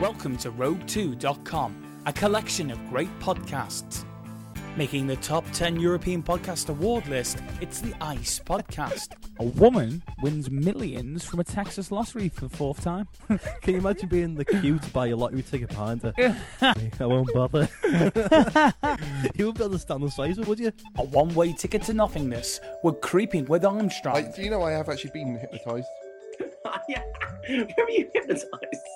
Welcome to Rogue2.com, a collection of great podcasts. Making the top 10 European Podcast Award list, it's the ICE Podcast. A woman wins millions from a Texas lottery for the fourth time. Can you imagine being the queue to buy a lottery ticket behind her? I won't bother. you wouldn't be able to stand the size of it, would you? A one way ticket to nothingness. We're creeping with Armstrong. I, do you know I have actually been hypnotised? yeah. Where you hypnotized?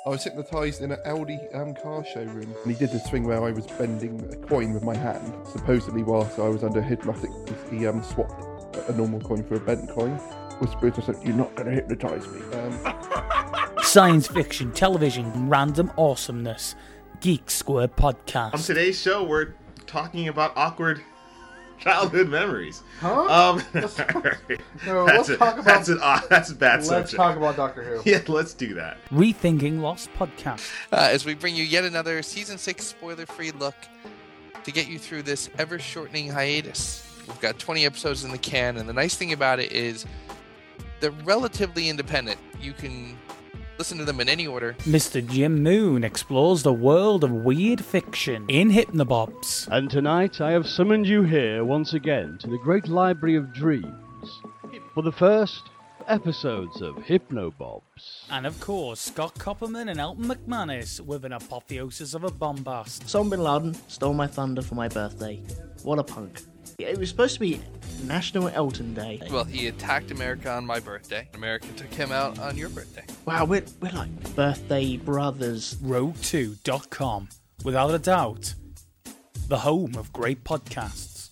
I was hypnotised in an Audi um, car showroom. And he did this thing where I was bending a coin with my hand. Supposedly, whilst I was under hypnotic, he um, swapped a normal coin for a bent coin. Whispered to said, "You're not going to hypnotise me." Um, Science fiction, television, random awesomeness. Geek Square podcast. On today's show, we're talking about awkward childhood memories. Huh? Um, No, that's let's a, talk about- that's an odd, that's a bad Let's subject. talk about Doctor Who. yeah, let's do that. Rethinking Lost Podcast. uh, as we bring you yet another season six spoiler free look to get you through this ever shortening hiatus. We've got 20 episodes in the can, and the nice thing about it is they're relatively independent. You can listen to them in any order. Mr. Jim Moon explores the world of weird fiction in Hypnobobs. And tonight I have summoned you here once again to the great library of dreams for the first episodes of Hypnobobs. And of course, Scott Copperman and Elton McManus with an apotheosis of a bombast. Osama bin Laden stole my thunder for my birthday. What a punk. It was supposed to be National Elton Day. Well, he attacked America on my birthday. America took him out on your birthday. Wow, we're, we're like birthday brothers. Rogue2.com. Without a doubt, the home of great podcasts.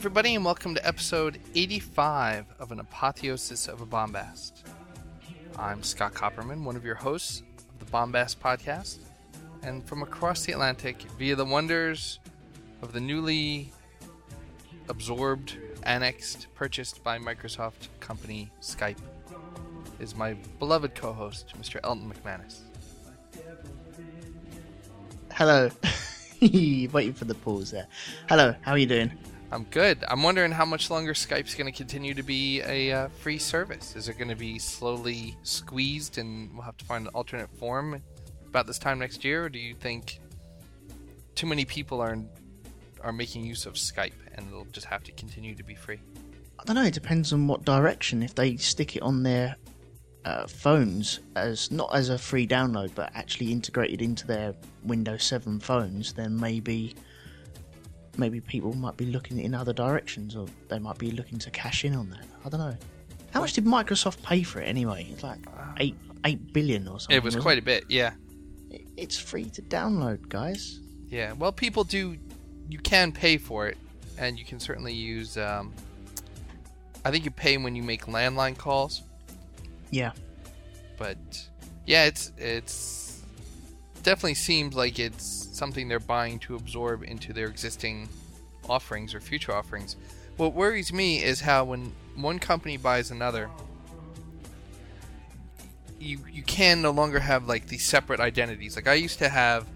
Everybody, and welcome to episode 85 of An Apotheosis of a Bombast. I'm Scott Copperman, one of your hosts of the Bombast podcast, and from across the Atlantic via the wonders of the newly absorbed, annexed, purchased by Microsoft company Skype is my beloved co host, Mr. Elton McManus. Hello. Waiting for the pause there. Hello, how are you doing? I'm good. I'm wondering how much longer Skype's going to continue to be a uh, free service. Is it going to be slowly squeezed and we'll have to find an alternate form about this time next year? Or do you think too many people are are making use of Skype and it'll just have to continue to be free? I don't know, it depends on what direction. If they stick it on their uh, phones as not as a free download but actually integrated into their Windows 7 phones, then maybe maybe people might be looking in other directions or they might be looking to cash in on that. I don't know. How much did Microsoft pay for it anyway? It's like 8 8 billion or something. It was quite a bit, yeah. It's free to download, guys. Yeah. Well, people do. You can pay for it, and you can certainly use. Um, I think you pay when you make landline calls. Yeah. but yeah, it's it's definitely seems like it's something they're buying to absorb into their existing offerings or future offerings. What worries me is how when one company buys another, you you can no longer have like these separate identities. Like I used to have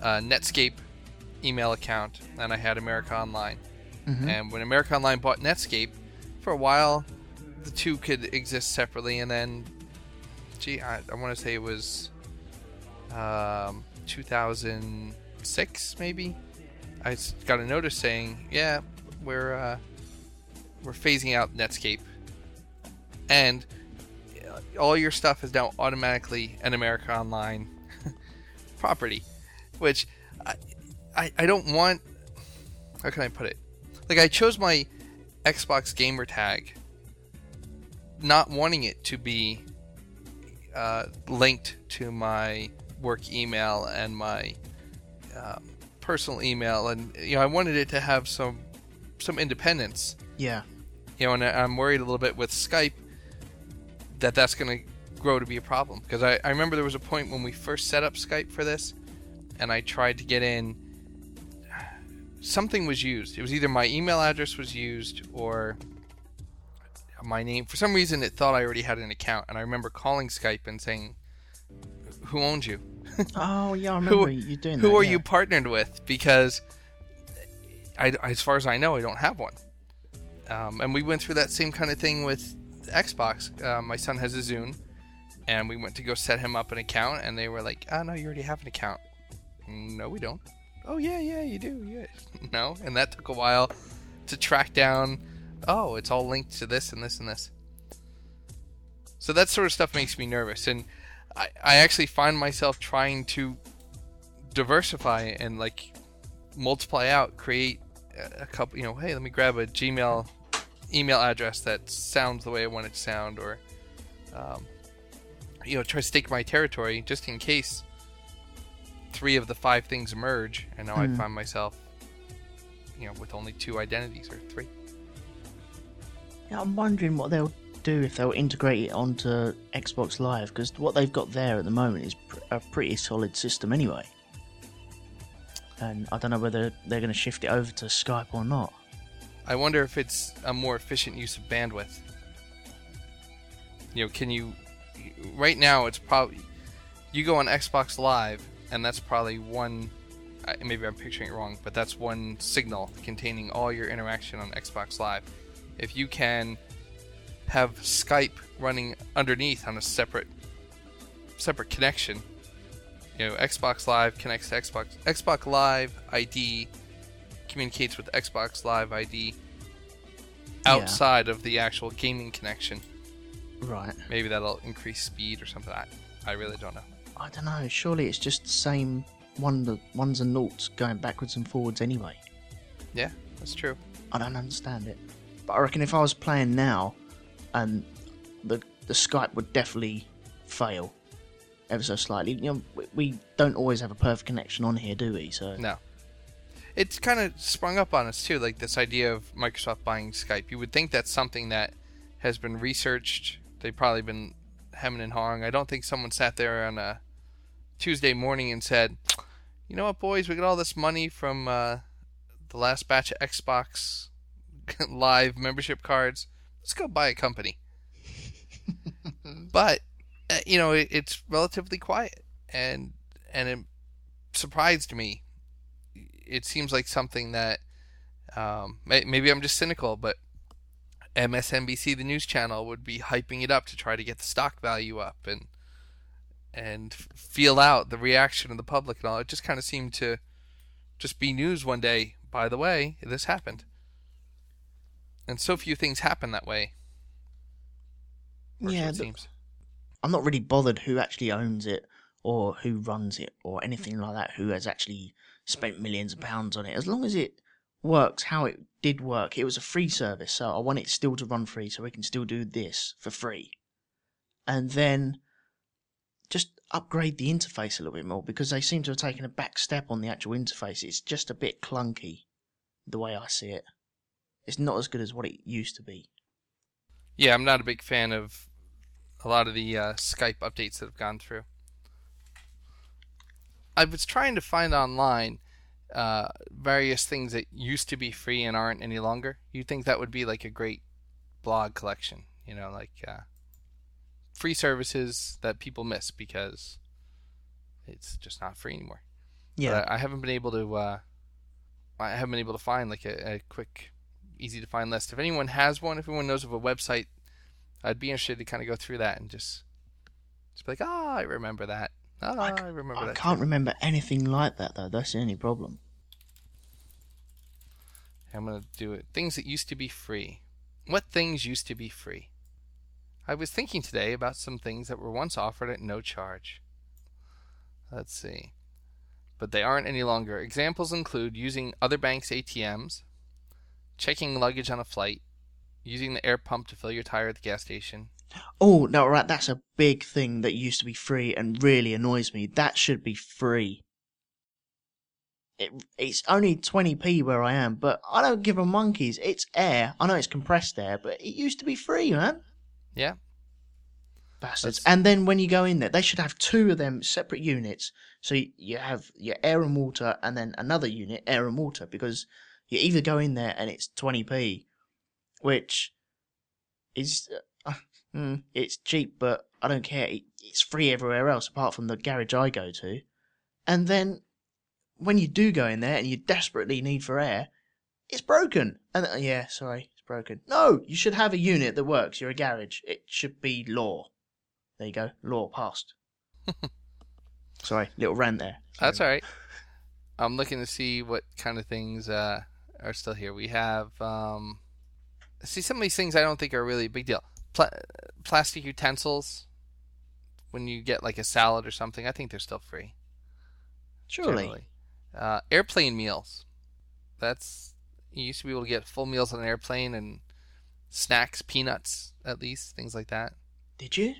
a Netscape email account and I had America Online. Mm-hmm. And when America Online bought Netscape, for a while the two could exist separately and then gee, I, I want to say it was um, 2006, maybe. I got a notice saying, "Yeah, we're uh, we're phasing out Netscape, and uh, all your stuff is now automatically an America Online property," which I, I I don't want. How can I put it? Like I chose my Xbox gamer tag, not wanting it to be uh, linked to my work email and my um, personal email, and you know I wanted it to have some some independence. Yeah. You know, and I'm worried a little bit with Skype that that's going to grow to be a problem because I, I remember there was a point when we first set up Skype for this, and I tried to get in something was used. It was either my email address was used or my name. For some reason, it thought I already had an account, and I remember calling Skype and saying, "Who owns you? Oh yeah, I Who- remember you doing that. Who that. are yeah. you partnered with?" Because I, as far as I know, I don't have one. Um, and we went through that same kind of thing with Xbox. Uh, my son has a Zune, and we went to go set him up an account, and they were like, "Oh no, you already have an account." No, we don't. Oh yeah, yeah, you do. Yeah. no, and that took a while to track down. Oh, it's all linked to this and this and this. So that sort of stuff makes me nervous, and I, I actually find myself trying to diversify and like multiply out, create a- a couple. You know, hey, let me grab a Gmail email address that sounds the way I want it to sound, or um, you know, try to stake my territory just in case three of the five things emerge, and now I Hmm. find myself, you know, with only two identities or three. Yeah, I'm wondering what they'll do if they'll integrate it onto Xbox Live because what they've got there at the moment is pr- a pretty solid system anyway. And I don't know whether they're going to shift it over to Skype or not. I wonder if it's a more efficient use of bandwidth. You know, can you? Right now, it's probably you go on Xbox Live, and that's probably one. Maybe I'm picturing it wrong, but that's one signal containing all your interaction on Xbox Live. If you can have Skype running underneath on a separate separate connection, you know, Xbox Live connects to Xbox Xbox Live ID communicates with Xbox Live ID Yeah. outside of the actual gaming connection. Right. Maybe that'll increase speed or something. I, I really don't know. I don't know. Surely it's just the same one, the ones and noughts going backwards and forwards anyway. Yeah, that's true. I don't understand it. But I reckon if I was playing now, and the the Skype would definitely fail ever so slightly. You know, we, we don't always have a perfect connection on here, do we? So No. It's kind of sprung up on us too, like this idea of Microsoft buying Skype. You would think that's something that has been researched. They've probably been hemming and hawing. I don't think someone sat there on a Tuesday morning and said, "You know what, boys? We got all this money from uh, the last batch of Xbox Live membership cards. Let's go buy a company." but uh, you know, it, it's relatively quiet, and and it surprised me it seems like something that um, maybe I'm just cynical, but MSNBC, the news channel, would be hyping it up to try to get the stock value up and and feel out the reaction of the public and all. It just kind of seemed to just be news one day. By the way, this happened, and so few things happen that way. yeah, it seems. I'm not really bothered who actually owns it or who runs it or anything like that. Who has actually spent millions of pounds on it? As long as it works how it did work, it was a free service, so I want it still to run free, so we can still do this for free, and then just upgrade the interface a little bit more because they seem to have taken a back step on the actual interface. It's just a bit clunky, the way I see it. It's not as good as what it used to be. Yeah, I'm not a big fan of a lot of the uh, Skype updates that have gone through. I was trying to find online uh, various things that used to be free and aren't any longer. You'd think that would be like a great blog collection, you know, like uh, free services that people miss because it's just not free anymore. Yeah, But I, haven't been able to. Uh, I haven't been able to find like a, a quick, easy to find list. If anyone has one, if anyone knows of a website, I'd be interested to kind of go through that and just, just be like, ah, I remember that. Ah, I, c- remember I that. can't too." remember anything like that though. That's the only problem. I'm gonna do it. Things that used to be free. What things used to be free? I was thinking today about some things that were once offered at no charge. Let's see. But they aren't any longer. Examples include using other banks' ATMs, checking luggage on a flight, using the air pump to fill your tire at the gas station. Oh no, right. That's a big thing that used to be free and really annoys me. That should be free. It, it's only 20p where I am, but I don't give a monkeys. It's air. I know it's compressed air, but it used to be free, man. Yeah. Bastards. That's- And then when you go in there, they should have two of them separate units. So you have your air and water, and then another unit, air and water, because You either go in there and it's 20p, which is uh, mm, it's cheap, but I don't care. It, it's free everywhere else apart from the garage I go to. And then when you do go in there and you desperately need for air, it's broken. And uh, yeah, sorry, it's broken. No, you should have a unit that works. You're a garage. It should be law. There you go. Law passed. sorry, little rant there. That's all right. I'm looking to see what kind of things uh, are still here. We have um, see some of these things I don't think are really a big deal. Pla- plastic utensils. When you get like a salad or something, I think they're still free. Surely. Uh, airplane meals. That's you used to be able to get full meals on an airplane and snacks, peanuts at least, things like that. Did you?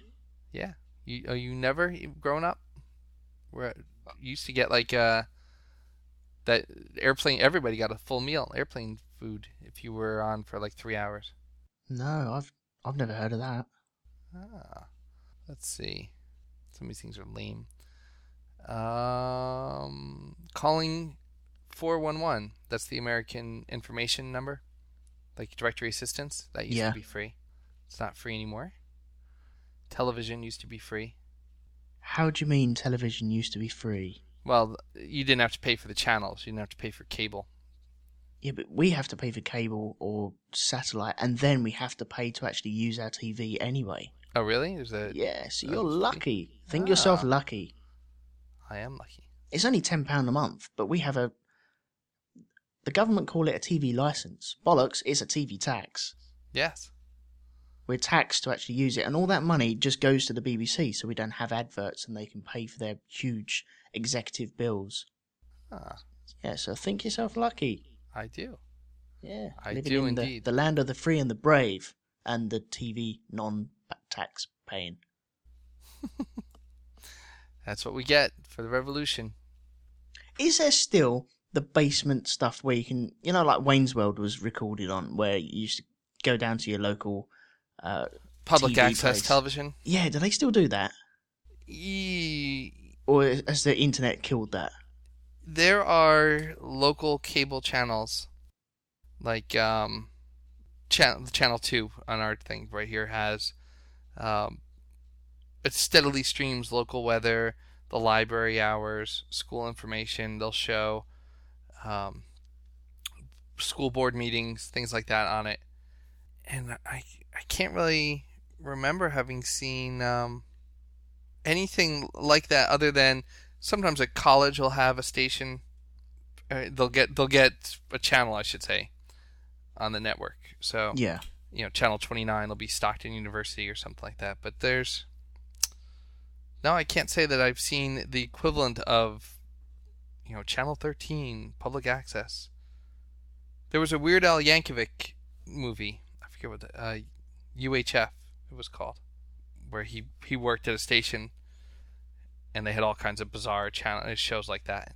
Yeah. You are you never grown up? Where you used to get like uh that airplane everybody got a full meal, airplane food if you were on for like 3 hours. No, I've I've never heard of that. Ah. Let's see. Some of these things are lame. Um calling 411. That's the American information number. Like directory assistance. That used Yeah. to be free. It's not free anymore. Television used to be free. How do you mean television used to be free? Well, you didn't have to pay for the channels. You didn't have to pay for cable. Yeah, but we have to pay for cable or satellite, and then we have to pay to actually use our TV anyway. Oh, really? There's a. Yeah, so you're lucky. Think yourself Ah. lucky. I am lucky. It's only ten pound a month, but we have a. The government call it a TV license. Bollocks! It's a TV tax. Yes. We're taxed to actually use it, and all that money just goes to the BBC, so we don't have adverts, and they can pay for their huge executive bills. Ah, Yeah, so think yourself lucky. I do. Yeah, I do in the- indeed. The, land of the free and the brave, and the TV non-tax paying. That's what we get for the revolution. Is there still the basement stuff where you can, you know, like Wayne's World was recorded on, where you used to go down to your local. Uh, Public TV access place? television. Yeah, do they still do that, E- or has the internet killed that? there are local cable channels, like um, channel channel two on our thing right here has, um, it steadily streams local weather, the library hours, school information. They'll show, um, school board meetings, things like that on it, and I I can't really remember having seen um, anything like that other than sometimes a college will have a station. Uh, they'll get they'll get a channel, I should say, on the network. So Yeah, you know, channel twenty nine will be Stockton University or something like that. But there's no, I can't say that I've seen the equivalent of you know channel thirteen public access. There was a Weird Al Yankovic movie. I forget what the uh, UHF it was called, where he he worked at a station, and they had all kinds of bizarre channel shows like that.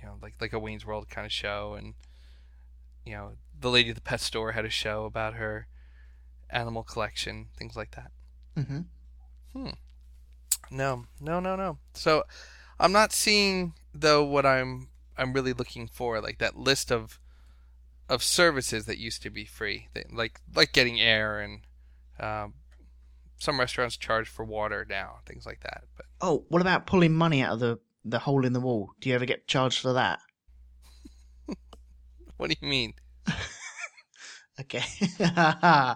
You know, like like a Wayne's World kind of show, and you know, the lady at the pet store had a show about her animal collection, things like that. Mm-hmm. hmm No, no, no, no. So I'm not seeing though what I'm I'm really looking for, like that list of of services that used to be free, like like getting air and um, some restaurants charge for water now, things like that. But Oh, what about pulling money out of the the hole in the wall? Do you ever get charged for that? what do you mean? Okay,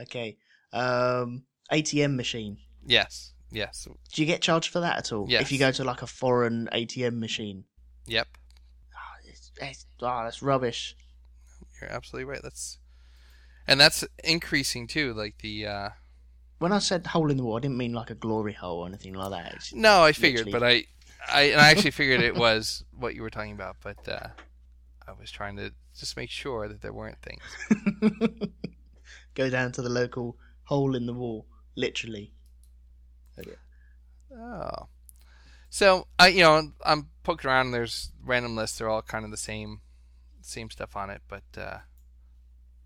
okay. Um, ATM machine. Yes, yes, Do you get charged for that at all? Yes. If you go to like a foreign ATM machine. yep. Oh, it's, it's, oh that's rubbish. You're absolutely right. That's and that's increasing too. Like the uh, When I said hole in the wall, I didn't mean like a glory hole or anything like that. It's, No, I figured, Literally. but I, I, and I actually figured it was what you were talking about, but uh, I was trying to just make sure that there weren't things. go down to the local hole in the wall, literally. Oh, so I, you know, I'm poking around. And there's random lists. They're all kind of the same, same stuff on it. But uh,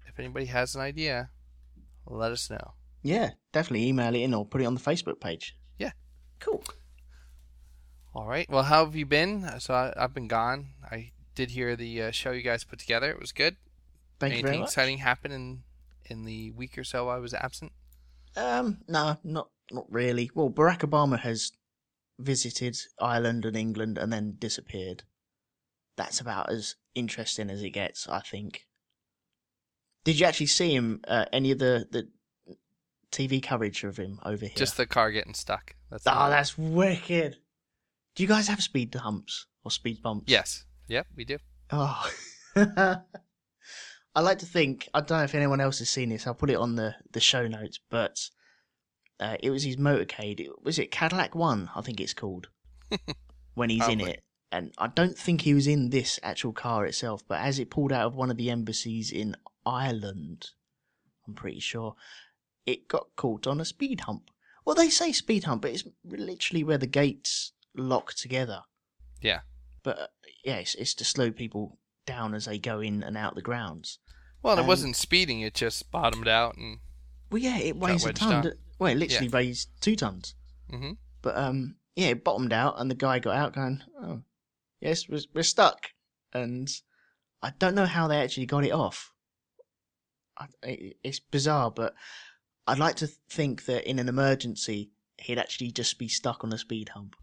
if anybody has an idea, let us know. Yeah, definitely email it in or put it on the Facebook page. Yeah. Cool. All right. Well, how have you been? So I, I've been gone. I did hear the uh, show you guys put together. It was good. Thank you Anything very much. exciting happen in in the week or so I was absent? Um, no, not not really. Well, Barack Obama has visited Ireland and England and then disappeared. That's about as interesting as it gets, I think. Did you actually see him? Uh, any of the the TV coverage of him over here? Just the car getting stuck. That's oh, that's wicked. Do you guys have speed humps or speed bumps? yes. Yep, we do. Oh. I like to think, I don't know if anyone else has seen this, I'll put it on the, the show notes, but uh, it was his motorcade. It, was it Cadillac One? I think it's called. when he's in it. And I don't think he was in this actual car itself, but as it pulled out of one of the embassies in Ireland, I'm pretty sure, it got caught on a speed hump. Well, they say speed hump, but it's literally where the gates lock together. Yeah. But uh, yeah, it's, it's to slow people down as they go in and out the grounds. Well, and it wasn't speeding; it just bottomed out and. Well, yeah, it weighs a ton. Well, it literally Yeah. weighs two tons. hmm But um, yeah, it bottomed out, and the guy got out going, "Oh, yes, we're, we're stuck." And I don't know how they actually got it off. I, it, it's bizarre, but I'd like to think that in an emergency, he'd actually just be stuck on a speed hump.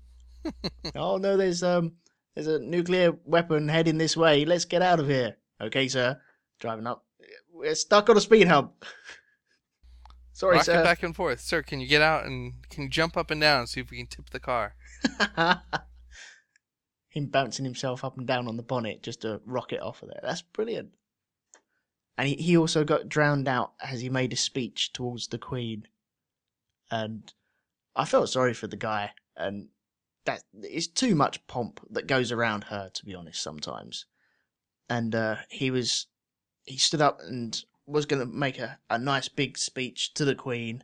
oh no, there's um, there's a nuclear weapon heading this way. Let's get out of here. Okay, sir. Driving up. We're stuck on a speed hump. Sorry, Rock sir. back and forth, sir. Can you get out and can you jump up and down and see if we can tip the car? Him bouncing himself up and down on the bonnet just to rocket off of there. That's brilliant. And he, he also got drowned out as he made a speech towards the Queen. And I felt sorry for the guy. And that it's too much pomp that goes around her, to be honest, sometimes. And uh, he was he stood up and was going to make a, a nice big speech to the Queen.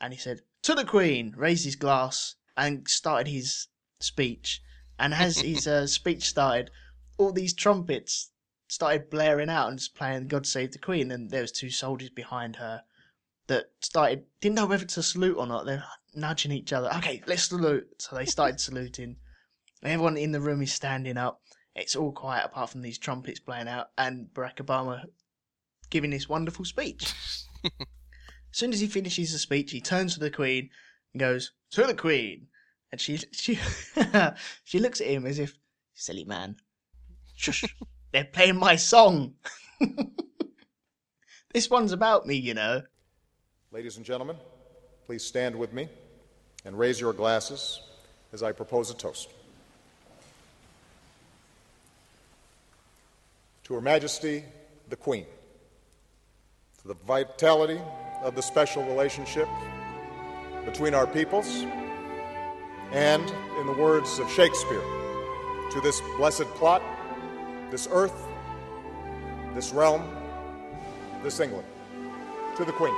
And he said, To the Queen, raised his glass and started his speech. And as his uh, speech started, all these trumpets started blaring out and just playing God Save the Queen. And there was two soldiers behind her that started, didn't know whether to salute or not. They're nudging each other. Okay, let's salute. So they started saluting. Everyone in the room is standing up. It's all quiet apart from these trumpets playing out and Barack Obama giving this wonderful speech. as soon as he finishes the speech, he turns to the Queen and goes, To the Queen! And she she she looks at him as if, silly man. Shush, they're playing my song. this one's about me, you know. Ladies and gentlemen, please stand with me and raise your glasses as I propose a toast. To Her Majesty the Queen, to the vitality of the special relationship between our peoples, and, in the words of Shakespeare, to this blessed plot, this earth, this realm, this England. To the Queen.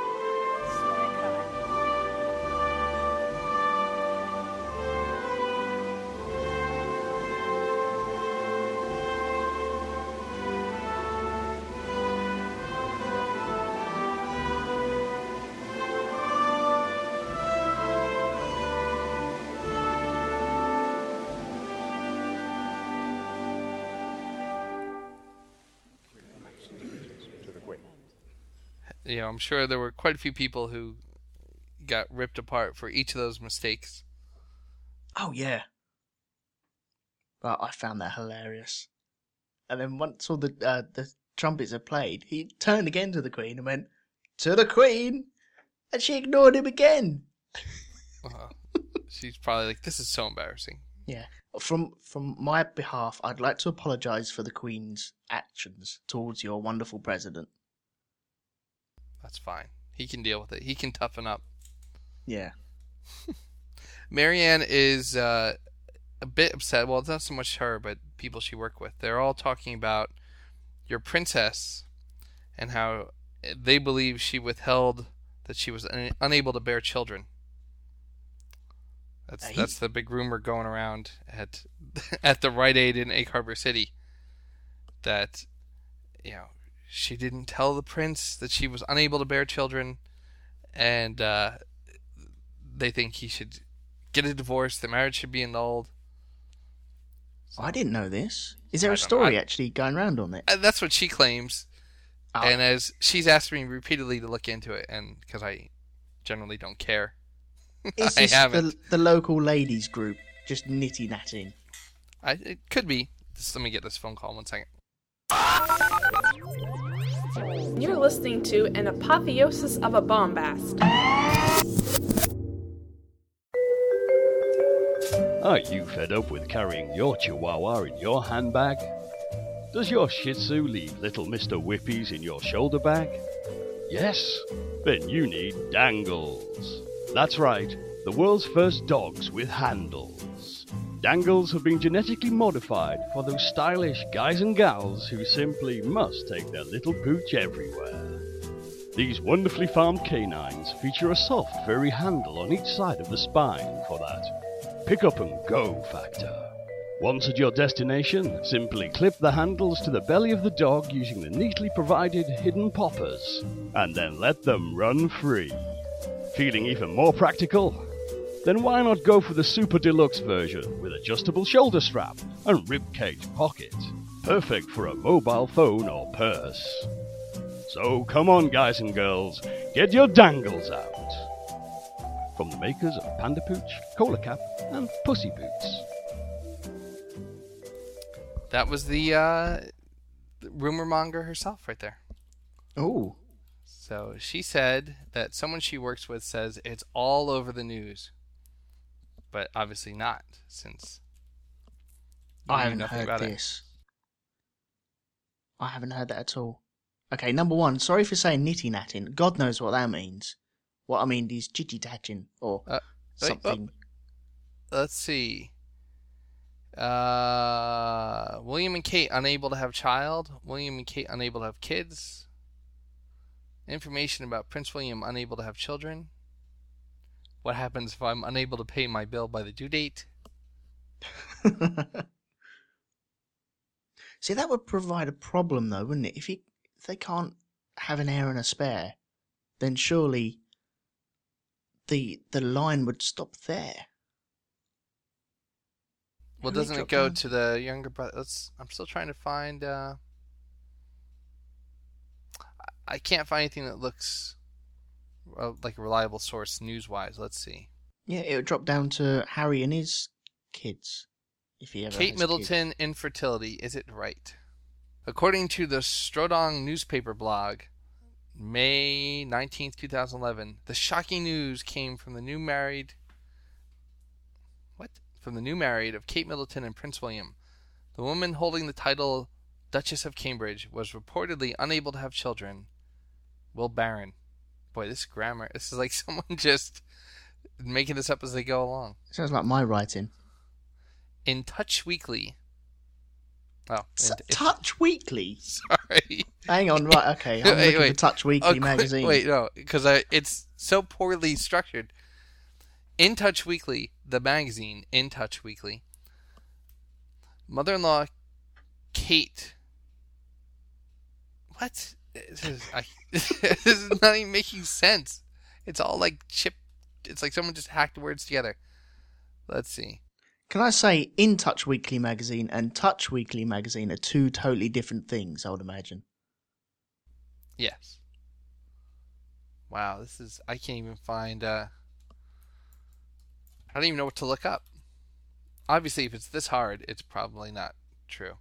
You know, I'm sure there were quite a few people who got ripped apart for each of those mistakes. Oh yeah. Well, I found that hilarious. And then once all the uh, the trumpets are played, he turned again to the Queen and went, "To the Queen," and she ignored him again. Uh, she's probably like, "This is so embarrassing." Yeah. From from my behalf, I'd like to apologise for the Queen's actions towards your wonderful president. That's fine. He can deal with it. He can toughen up. Yeah. Marianne is uh, a bit upset. Well, it's not so much her, but people she worked with. They're all talking about your princess and how they believe she withheld that she was un- unable to bear children. That's he- that's the big rumor going around at at the Rite Aid in Egg Harbor City. That you know she didn't tell the prince that she was unable to bear children, and uh, they think he should get a divorce. The marriage should be annulled. I didn't know this. Is there I a story I- actually going around on it? Uh, That's what she claims. Oh. And as she's asked me repeatedly to look into it, and because I generally don't care, Is I haven't. the, the local ladies group just nitty natting? I, it could be. Just let me get this phone call one second. You're listening to an apotheosis of a bombast. Are you fed up with carrying your chihuahua in your handbag? Does your Shih Tzu leave little Mr. Whippies in your shoulder bag? Yes? Then you need Dangles. That's right, the world's first dogs with handles. Dangles have been genetically modified for those stylish guys and gals who simply must take their little pooch everywhere. These wonderfully farmed canines feature a soft, furry handle on each side of the spine for that pick up and go factor. Once at your destination, simply clip the handles to the belly of the dog using the neatly provided hidden poppers, and then let them run free. Feeling even more practical? Then why not go for the super deluxe version with adjustable shoulder strap and ribcage pocket? Perfect for a mobile phone or purse. So come on, guys and girls, get your dangles out. From the makers of Panda Pooch, Cola Cap, and Pussy Boots. That was the, uh, the rumor monger herself right there. Oh, So she said that someone she works with says it's all over the news. But obviously not, since I haven't heard about it. this. I haven't heard that at all. Okay, number one, sorry for saying nitty natting. God knows what that means. What I mean is chitty tatching or Uh, oh. something. Let's see. Uh, William and Kate unable to have child. William and Kate unable to have kids. Information about Prince William unable to have children. What happens if I'm unable to pay my bill by the due date? See, that would provide a problem, though, wouldn't it? If you if they can't have an heir and a spare, then surely the the line would stop there. Well, How doesn't it go down? to the younger brother? Let's. I'm still trying to find. Uh, I- I can't find anything that looks Uh, like a reliable source news-wise. Let's see. Yeah, it would drop down to Harry and his kids. If he ever Kate has kids. Middleton infertility. Is it right? According to the Strodong newspaper blog, May 19th, 2011, the shocking news came from the new married. What? From the new married of Kate Middleton and Prince William. The woman holding the title Duchess of Cambridge was reportedly unable to have children. Will Barron. Boy, this grammar. This is like someone just making this up as they go along. Sounds like my writing. In Touch Weekly. Oh, S- in- Touch Weekly. sorry. Hang on, right? Okay, I'm Wait, looking wait. for Touch Weekly quick- oh, magazine. Wait, no, because it's so poorly structured. In Touch Weekly, the magazine, In Touch Weekly, mother-in-law Kate. What? This is, I, this is not even making sense. It's all like chip. It's like someone just hacked words together. Let's see. Can I say In Touch Weekly magazine and Touch Weekly magazine are two totally different things? I would imagine. Yes. Wow, this is. I can't even find. uh I don't even know what to look up. Obviously, if it's this hard, it's probably not true.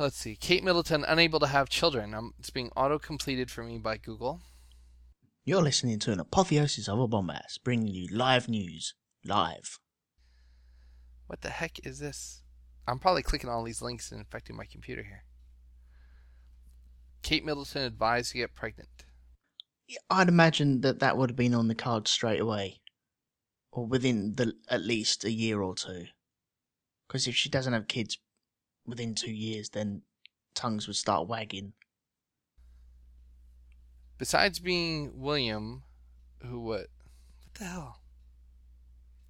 Let's see. Kate Middleton unable to have children. Um, it's being auto completed for me by Google. You're listening to an apotheosis of a bombast, bringing you live news live. What the heck is this? I'm probably clicking all these links and infecting my computer here. Kate Middleton advised to get pregnant. I'd imagine that that would have been on the card straight away, or within the at least a year or two. Because if she doesn't have kids within two years, then tongues would start wagging. Besides being William, who what? What the hell?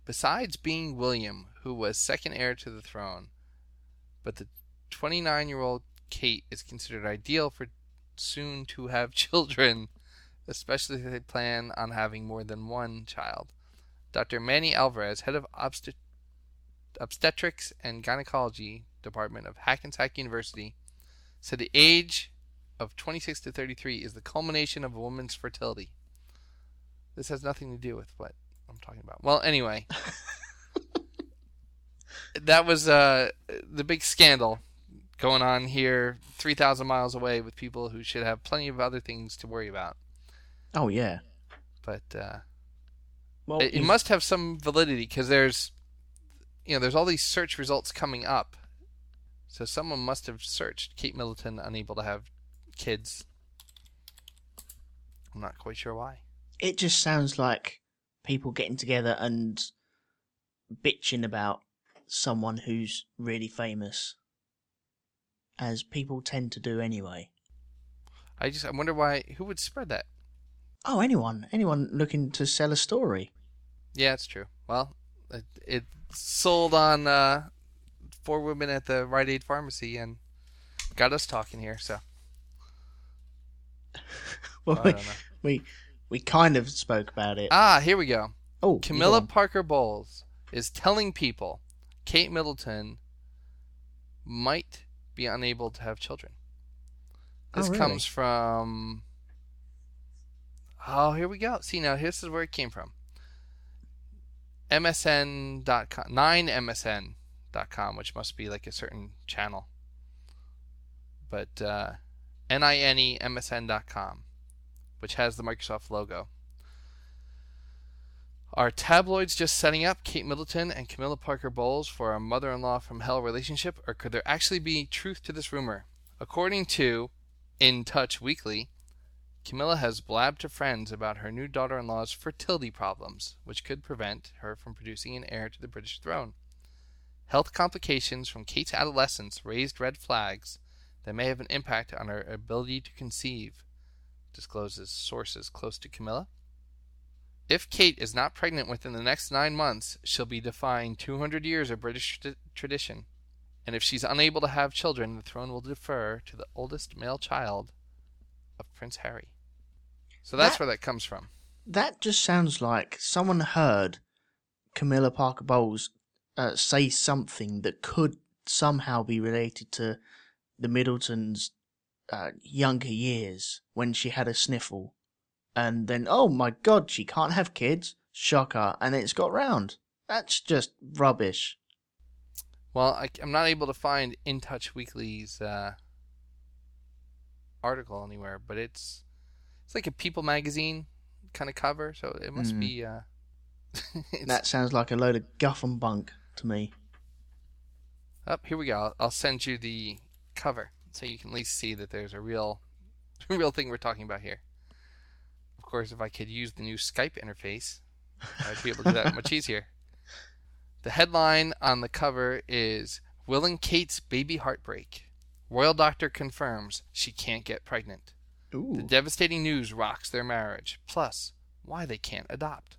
Besides being William, who was second heir to the throne, but the 29-year-old Kate is considered ideal for soon to have children, especially if they plan on having more than one child. Dr. Manny Alvarez, head of obstet- Obstetrics and Gynecology Department of Hackensack University said the age of 26 to 33 is the culmination of a woman's fertility. This has nothing to do with what I'm talking about. Well, anyway, that was uh, the big scandal going on here 3,000 miles away with people who should have plenty of other things to worry about. Oh yeah. But uh, Well, it, it must have some validity because there's, you know, there's all these search results coming up. So someone must have searched Kate Middleton unable to have kids. I'm not quite sure why. it just sounds like people getting together and bitching about someone who's really famous, as people tend to do anyway. I just I wonder why who would spread that. Oh, anyone, anyone looking to sell a story. Yeah, it's true. Well, it, it sold on uh, four women at the Rite Aid pharmacy and got us talking here. So Well, we, we we kind of spoke about it. ah, here we go. oh, Camilla. Parker Bowles is telling people Kate Middleton might be unable to have children. Oh, This really? comes from. Oh, here we go. See, now this is where it came from. MSN.com, 9MSN.com, which must be like a certain channel. But uh, NINEMSN.com, which has the Microsoft logo. Are tabloids just setting up Kate Middleton and Camilla Parker Bowles for a mother in law from hell relationship, or could there actually be truth to this rumor? According to In Touch Weekly, Camilla has blabbed to friends about her new daughter in law's fertility problems, which could prevent her from producing an heir to the British throne. Health complications from Kate's adolescence raised red flags that may have an impact on her ability to conceive, discloses sources close to Camilla. If Kate is not pregnant within the next nine months, she'll be defying 200 years of British tra- tradition. And if she's unable to have children, the throne will defer to the oldest male child of Prince Harry. So that's That- where that comes from. That just sounds like someone heard Camilla Parker Bowles uh, say something that could somehow be related to the Middletons' uh, younger years when she had a sniffle. And then, oh my god, she can't have kids. Shocker. And it's got round. That's just rubbish. Well, I, am not able to find In Touch Weekly's uh, article anywhere, but it's it's like a People magazine kind of cover, so it must Mm. be. Uh, That sounds like a load of guff and bunk to me. Up here we go. I'll, I'll send you the cover so you can at least see that there's a real, real thing we're talking about here. Of course, if I could use the new Skype interface, I'd be able to do that much easier. The headline on the cover is "Will and Kate's baby heartbreak." Royal doctor confirms she can't get pregnant. The devastating news rocks their marriage. Plus, why they can't adopt.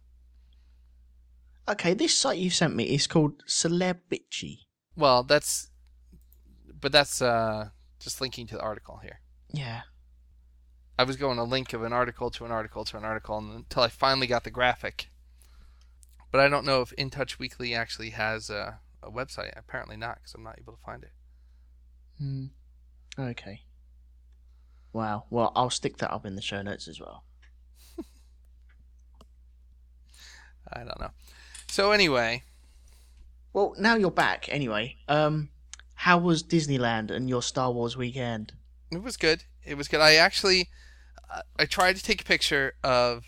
Okay, this site you sent me is called Celebitchy. Well, that's, but that's uh, just linking to the article here. Yeah. I was going a link of an article to an article to an article until I finally got the graphic. But I don't know if In Touch Weekly actually has a, a website. Apparently not, because I'm not able to find it. Hmm. Okay. Wow. Well, I'll stick that up in the show notes as well. I don't know. So anyway, Well, now you're back anyway. Um, how was Disneyland and your Star Wars weekend? it was good. It was good. I actually, I- I tried to take a picture of.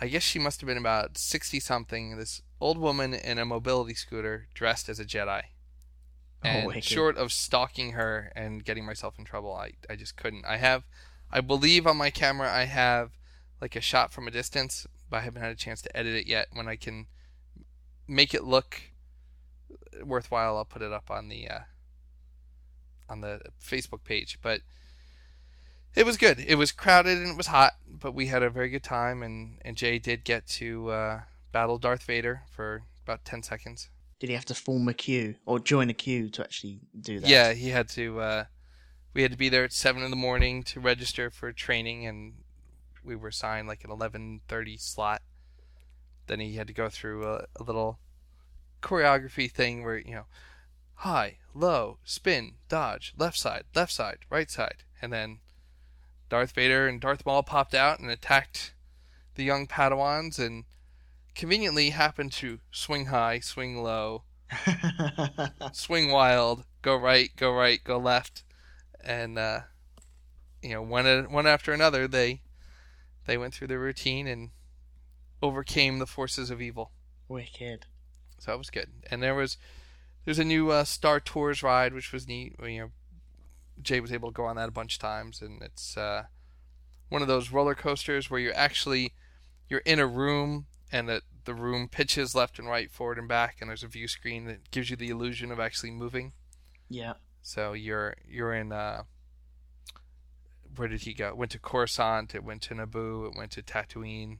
I guess she must have been about sixty something. This old woman in a mobility scooter dressed as a Jedi. Oh, And wicked. short of stalking her and getting myself in trouble, I, I just couldn't. I have, I believe on my camera I have like a shot from a distance, but I haven't had a chance to edit it yet. When I can make it look worthwhile, I'll put it up on the uh, on the Facebook page. But it was good. It was crowded and it was hot, but we had a very good time. And and Jay did get to uh, battle Darth Vader for about ten seconds. Did he have to form a queue or join a queue to actually do that? Yeah, he had to. Uh, we had to be there at seven in the morning to register for training, and we were assigned like an eleven thirty slot. Then he had to go through a, a little choreography thing where you know, high, low, spin, dodge, left side, left side, right side, and then Darth Vader and Darth Maul popped out and attacked the young Padawans and conveniently happened to swing high, swing low, swing wild, go right, go right, go left, and uh, you know one one after another they they went through their routine and overcame the forces of evil. Wicked. So that was good. And there was there's a new uh, Star Tours ride which was neat. You know, Jay was able to go on that a bunch of times, and it's uh, one of those roller coasters where you're actually you're in a room and that the room pitches left and right, forward and back, and there's a view screen that gives you the illusion of actually moving. Yeah. So you're you're in uh, where did he go? Went to Coruscant. It went to Naboo. It went to Tatooine.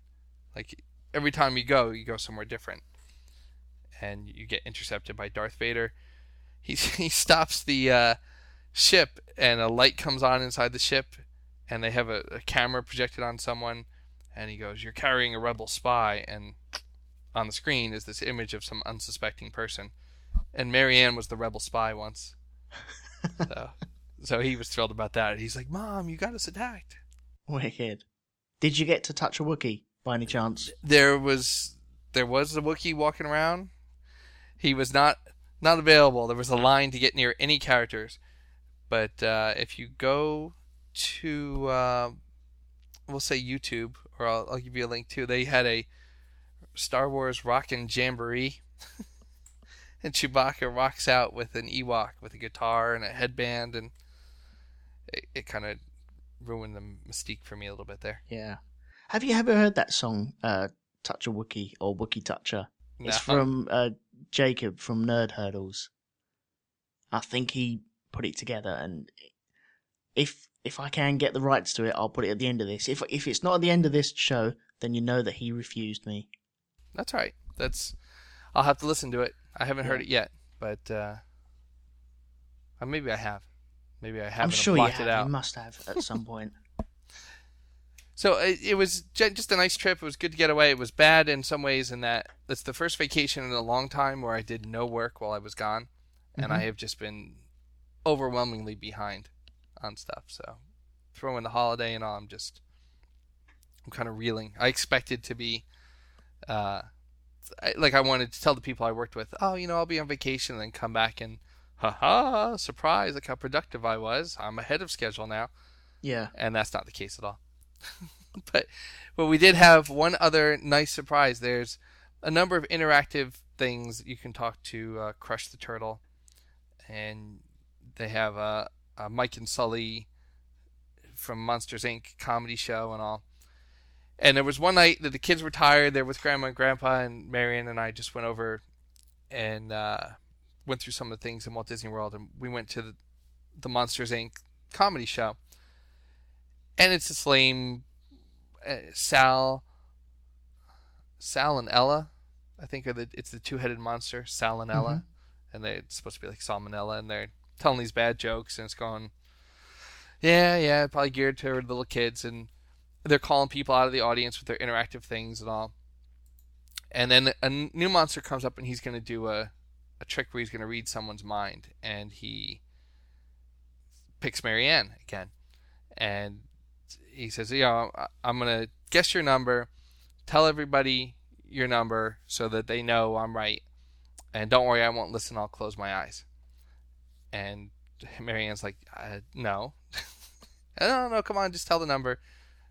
Like every time you go, you go somewhere different, and you get intercepted by Darth Vader. He he stops the uh, ship, and a light comes on inside the ship, and they have a, a camera projected on someone, and he goes, "You're carrying a rebel spy," and on the screen is this image of some unsuspecting person, and Marianne was the rebel spy once. so, so he was thrilled about that. He's like, "Mom, you got us attacked." Wicked. Did you get to touch a Wookiee by any chance? There was there was a Wookiee walking around. He was not not available. There was a line to get near any characters, but uh, if you go to uh, we'll say YouTube, or I'll, I'll give you a link too. They had a Star Wars Rockin' Jamboree. and Chewbacca rocks out with an Ewok with a guitar and a headband, and it, it kind of ruined the mystique for me a little bit there. Yeah. Have you ever heard that song, uh, Touch a Wookie or Wookie Toucher? It's from uh, Jacob from Nerd Hurdles. I think he put it together, and if if I can get the rights to it, I'll put it at the end of this. If if it's not at the end of this show, then you know that he refused me. That's right. That's I'll have to listen to it. I haven't heard it yet, but uh, uh, maybe I have. Maybe I haven't I'm sure you blocked have. it out. You must have at some point. So it, it was just a nice trip. It was good to get away. It was bad in some ways in that it's the first vacation in a long time where I did no work while I was gone, and I have just been overwhelmingly behind on stuff. So throw in the holiday and all, I'm just I'm kind of reeling. I expected to be uh, I, like I wanted to tell the people I worked with, oh, you know, I'll be on vacation and then come back and haha, surprise! Look how productive I was. I'm ahead of schedule now Yeah. and that's not the case at all. but but we did have one other nice surprise. There's a number of interactive things you can talk to uh, Crush the Turtle, and they have a, a Mike and Sully from Monsters Inc. comedy show and all. And there was one night that the kids were tired. They're with Grandma and Grandpa, and Marion and I just went over and uh, went through some of the things in Walt Disney World, and we went to the, the Monsters Inc. comedy show and it's this lame uh, Sal, Sal and Ella, I think are the it's the two-headed monster Sal and Ella, and they're supposed to be like salmonella, and they're telling these bad jokes, and it's going, yeah, yeah, probably geared toward little kids, and they're calling people out of the audience with their interactive things and all. And then a new monster comes up, and he's going to do a a trick where he's going to read someone's mind, and he picks Marianne again, and he says, "You know, I'm gonna guess your number, tell everybody your number so that they know I'm right, and don't worry, I won't listen. I'll close my eyes." And Marianne's like, uh, "No, no, no, come on, just tell the number.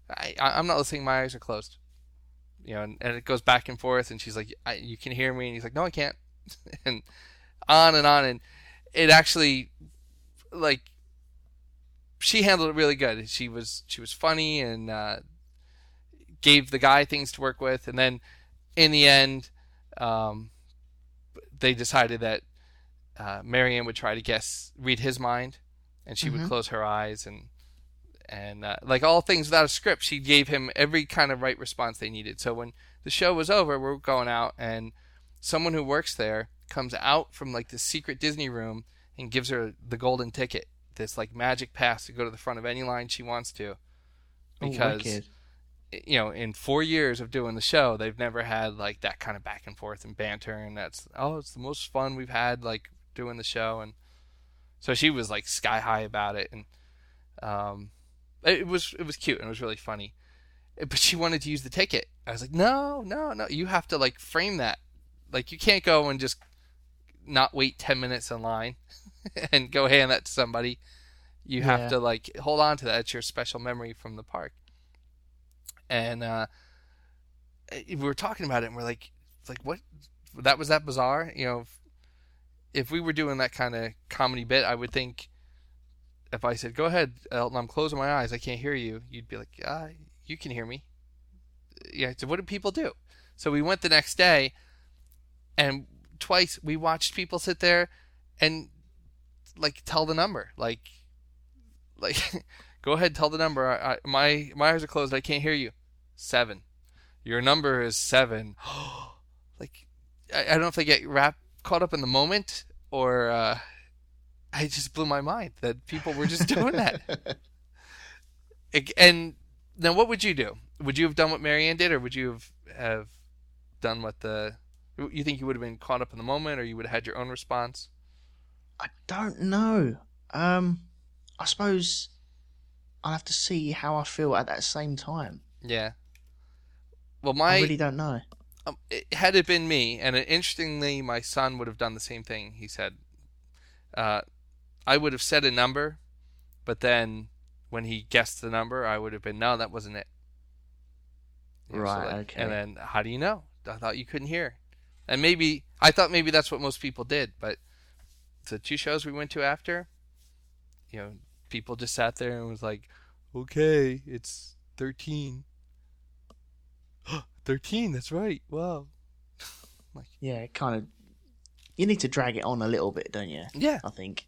I, I'm not listening. My eyes are closed." You know, and, and it goes back and forth, and she's like, "You can hear me," and he's like, "No, I can't," and on and on, and it actually, like, she handled it really good. She was she was funny and uh, gave the guy things to work with, and then in the end, um, they decided that uh, Marianne would try to guess, read his mind, and she would Mhm. close her eyes and and uh, like all things without a script, she gave him every kind of right response they needed. So when the show was over, we're going out, and someone who works there comes out from like the secret Disney room and gives her the golden ticket, this like magic pass to go to the front of any line she wants to, Oh, because wicked. you know, in four years of doing the show, they've never had like that kind of back and forth and banter, and that's oh, it's the most fun we've had like doing the show, and so she was like sky high about it, and um, it was it was cute and it was really funny, but she wanted to use the ticket. I was like, no, no, no, you have to like frame that, like you can't go and just not wait ten minutes in line and go hand that to somebody. You Yeah. have to like hold on to that. It's your special memory from the park and uh, we were talking about it, and we're like, like what? That was that bizarre, you know. If, we were doing that kind of comedy bit, I would think if I said, "Go ahead, Elton, I'm closing my eyes, I can't hear you," you'd be like, "Ah, you can hear me." Yeah. So what do people do? So we went the next day, and twice we watched people sit there and like tell the number, like, like, go ahead, tell the number. I, I, my my eyes are closed. I can't hear you. Seven. Your number is seven. like, I, I don't know if they get wrapped caught up in the moment or uh, I just blew my mind that people were just doing that. And now, what would you do? Would you have done what Marianne did, or would you have have done what the? You think you would have been caught up in the moment, or you would have had your own response? I don't know. Um, I suppose I'll have to see how I feel at that same time. Yeah. Well, my I really don't know. Um, it, had it been me, and interestingly, my son would have done the same thing. He said, uh, I would have said a number, but then when he guessed the number, I would have been, no, that wasn't it. You know, so Right, like- okay. And then, how do you know? I thought you couldn't hear. And maybe, I thought maybe that's what most people did, but the two shows we went to after, you know, people just sat there and was like, okay, it's 13. 13, that's right. Wow. like, Yeah, kind of. You need to drag it on a little bit, don't you? Yeah. I think.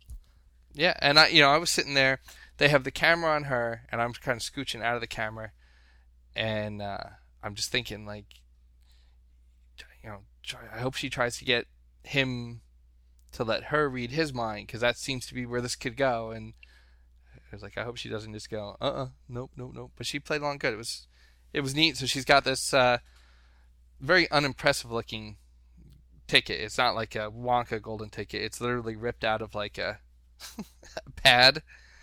Yeah, and I, you know, I was sitting there. They have the camera on her, and I'm kind of scooching out of the camera, and uh, I'm just thinking, like, you know, try, I hope she tries to get him to let her read his mind, because that seems to be where this could go. And I was like, I hope she doesn't just go, uh, uh nope, nope, nope. But she played along good. It was, it was neat. So she's got this uh, very unimpressive looking ticket. It's not like a Wonka golden ticket. It's literally ripped out of like a pad.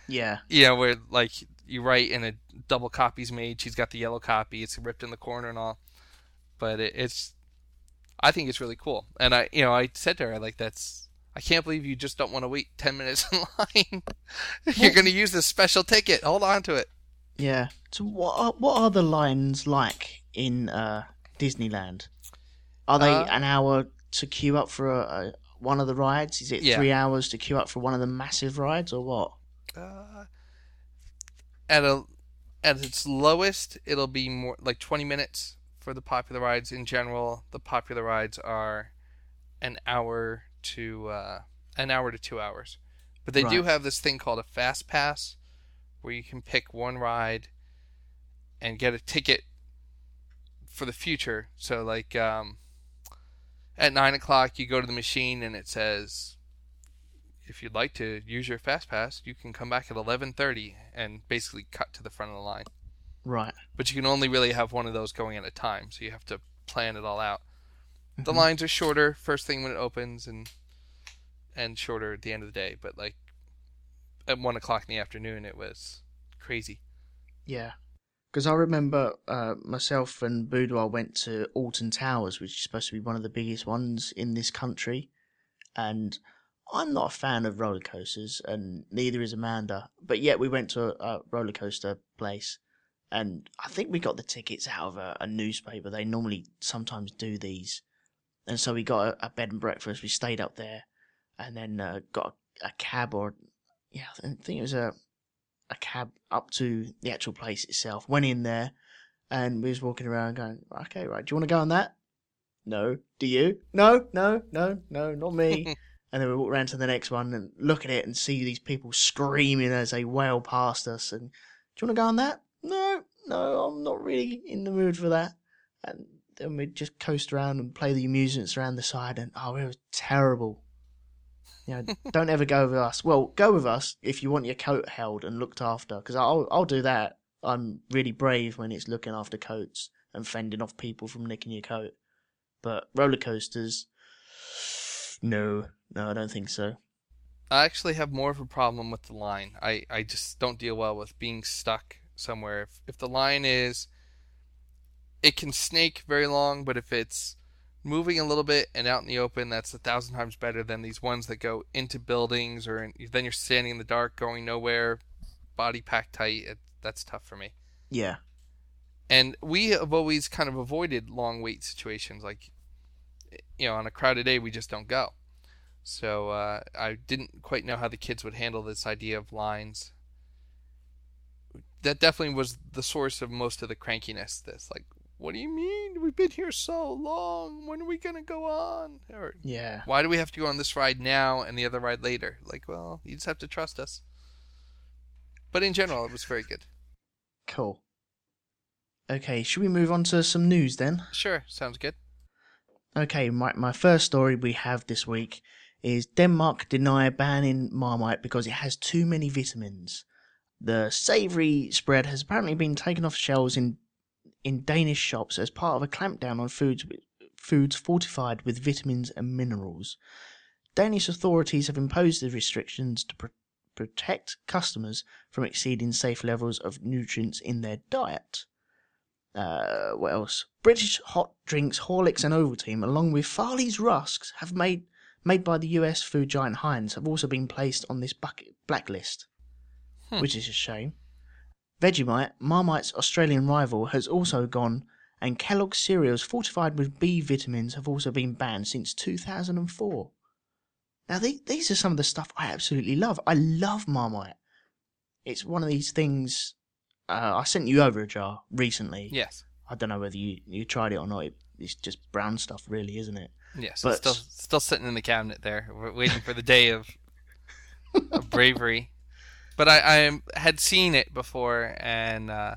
Yeah. You know, where like you write and a double copy's made. She's got the yellow copy. It's ripped in the corner and all. But it, it's, I think it's really cool. And I, you know, I said to her like, "That's, I can't believe you just don't want to wait ten minutes in line. You're going to use this special ticket. Hold on to it." Yeah. So what are, what are the lines like in uh, Disneyland? Are they Uh, an hour to queue up for a, a, one of the rides? Is it Yeah. three hours to queue up for one of the massive rides, or what? Uh, at a at its lowest, it'll be more like 20 minutes for the popular rides. In general, the popular rides are an hour to uh, an hour to two hours. But they do have this thing called a fast pass, where you can pick one ride and get a ticket for the future. So like um, at nine o'clock, you go to the machine and it says if you'd like to use your fast pass, you can come back at 11:30 and basically cut to the front of the line. Right. But you can only really have one of those going at a time, so you have to plan it all out. The Mhm. lines are shorter first thing when it opens, and and shorter at the end of the day. But like at one o'clock in the afternoon, it was crazy. Yeah. Because I remember uh, myself and Boudoir went to Alton Towers, which is supposed to be one of the biggest ones in this country. And I'm not a fan of roller coasters, and neither is Amanda. But yet we went to a, a roller coaster place, and I think we got the tickets out of a, a newspaper. They normally sometimes do these. And so we got a, a bed and breakfast. We stayed up there, and then uh, got a, a cab or yeah, I think it was a a cab up to the actual place itself. Went in there, and we was walking around going, "Okay, right, do you want to go on that? No. Do you? No, no, no, no, not me." and then we walk around to the next one and look at it and see these people screaming as they wail past us. And do you want to go on that? No, no, I'm not really in the mood for that. And then we just coast around and play the amusements around the side, and oh, it was terrible. You know, don't ever go with us. Well, go with us if you want your coat held and looked after, because I'll I'll do that I'm really brave when it's looking after coats and fending off people from nicking your coat. But roller coasters, no, no, I don't think so. I actually have more of a problem with the line. I, I just don't deal well with being stuck somewhere. If, if the line is, it can snake very long, but if it's moving a little bit and out in the open, that's a thousand times better than these ones that go into buildings or in, then you're standing in the dark, going nowhere, body packed tight. It, that's tough for me. Yeah. And we have always kind of avoided long wait situations. Like, you know, on a crowded day, we just don't go. So uh, I didn't quite know how the kids would handle this idea of lines. That definitely was the source of most of the crankiness. This, like, what do you mean? We've been here so long. When are we gonna go on? Or Yeah. why do we have to go on this ride now and the other ride later? Like, well, you just have to trust us. But in general, it was very good. Cool. Okay, should we move on to some news then? Sure, sounds good. Okay, my, my first story we have this week is Denmark deny banning Marmite because it has too many vitamins. The savoury spread has apparently been taken off shelves in in Danish shops as part of a clampdown on foods foods fortified with vitamins and minerals. Danish authorities have imposed the restrictions to pr- protect customers from exceeding safe levels of nutrients in their diet. Uh, what else? British hot drinks Horlicks and Ovaltine, along with Farley's rusks, have made made by the U.S. food giant Heinz, have also been placed on this bucket, blacklist, Hmm. which is a shame. Vegemite, Marmite's Australian rival, has also gone, and Kellogg's cereals fortified with B vitamins have also been banned since 2004. Now, the- these are some of the stuff I absolutely love. I love Marmite. It's one of these things. Uh, I sent you over a jar recently. Yes. I don't know whether you, you tried it or not. It, it's just brown stuff, really, isn't it? Yes, But- it's still still sitting in the cabinet there, waiting for the day of, of bravery. But I, I had seen it before, and uh,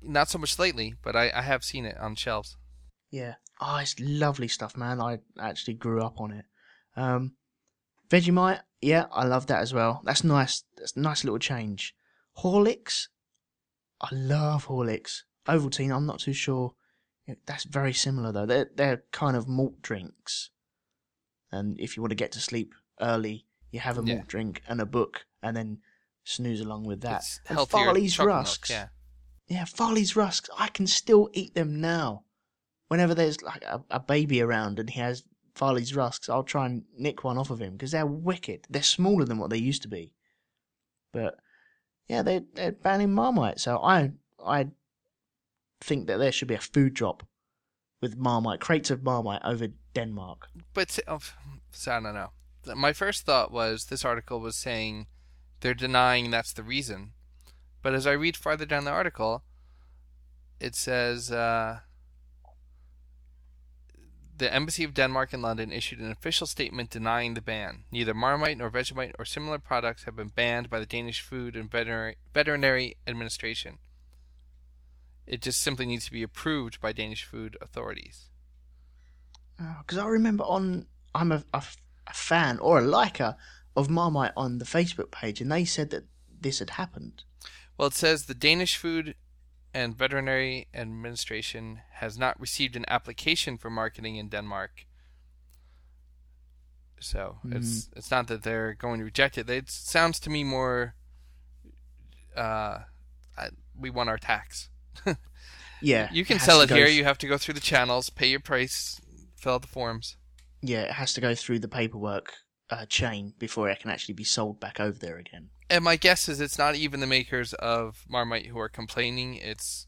not so much lately. But I, I have seen it on shelves. Yeah. Oh, it's lovely stuff, man. I actually grew up on it. Um, Vegemite, yeah, I love that as well. That's nice. That's a nice little change. Horlicks, I love Horlicks. Ovaltine, I'm not too sure. That's very similar though. They're they're kind of malt drinks, and if you want to get to sleep early, you have a Yeah. malt drink and a book, and then snooze along with that. It's and Farley's chocolate milk, rusks. yeah. Yeah, Farley's rusks. I can still eat them now. Whenever there's like a, a baby around and he has Farley's rusks, I'll try and nick one off of him because they're wicked. They're smaller than what they used to be. But yeah, they're, they're banning Marmite. So I I think that there should be a food drop with Marmite, crates of Marmite over Denmark. But oh, so I don't know. My first thought was this article was saying they're denying that's the reason, but as I read farther down the article, it says uh, the Embassy of Denmark in London issued an official statement denying the ban. Neither Marmite nor Vegemite or similar products have been banned by the Danish Food and Veterinary, Administration. It just simply needs to be approved by Danish food authorities. Because I remember on, I'm a, f- a fan or a liker of Marmite on the Facebook page, and they said that this had happened. Well, it says the Danish Food and Veterinary Administration has not received an application for marketing in Denmark. So it's it's not that they're going to reject it. It sounds to me more. Uh, I, we want our tax. Yeah, you can sell it here. You have to go through the channels, pay your price, fill out the forms. Yeah, it has to go through the paperwork uh, chain before it can actually be sold back over there again. And my guess is it's not even the makers of Marmite who are complaining. It's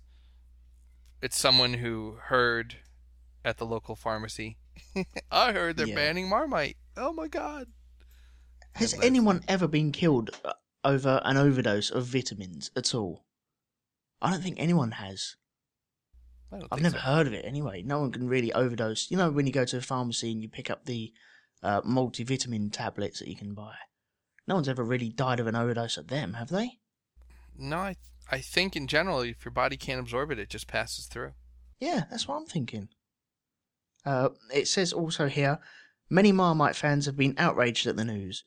it's someone who heard at the local pharmacy. I heard they're Yeah. banning Marmite. Oh my god. Has anyone ever been killed uh, over an overdose of vitamins at all? I don't think anyone has. I don't I've never so. heard of it anyway. No one can really overdose. You know, when you go to a pharmacy and you pick up the uh, multivitamin tablets that you can buy, no one's ever really died of an overdose of them, have they? No, I I think in general, if your body can't absorb it, it just passes through. Yeah, that's what I'm thinking. Uh, it says also here, many Marmite fans have been outraged at the news.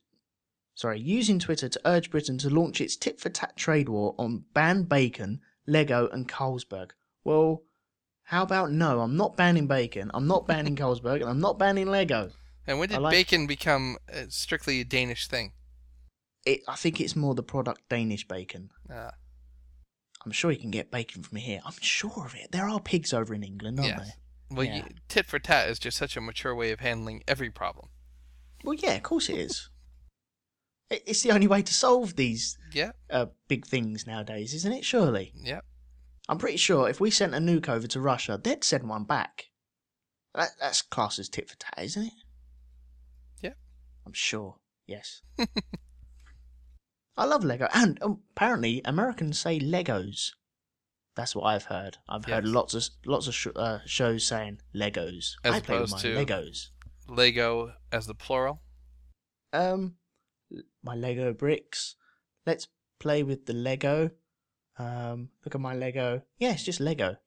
sorry, using Twitter to urge Britain to launch its tit for tat trade war on banned bacon, Lego, and Carlsberg. Well, how about no? I'm not banning bacon, I'm not banning Carlsberg, and I'm not banning Lego. And when did like- bacon become uh, strictly a Danish thing? It, I think it's more the product Danish bacon. Uh, I'm sure you can get bacon from here. I'm sure of it. There are pigs over in England, aren't yes. Well, Yeah. you, tit for tat is just such a mature way of handling every problem. Well, yeah, of course it is. It- It's the only way to solve these Yeah. uh, big things nowadays, isn't it? Surely. Yeah. I'm pretty sure if we sent a nuke over to Russia, they'd send one back. That, that's classed as tit for tat, isn't it? Yeah. I'm sure. Yes. I love Lego, and um, apparently Americans say Legos. That's what I've heard. I've heard lots of lots of sh- uh, shows saying Legos. As I play with my Legos. Lego as the plural. Um, my Lego bricks. Let's play with the Lego. Um, look at my Lego. Yeah, it's just Lego.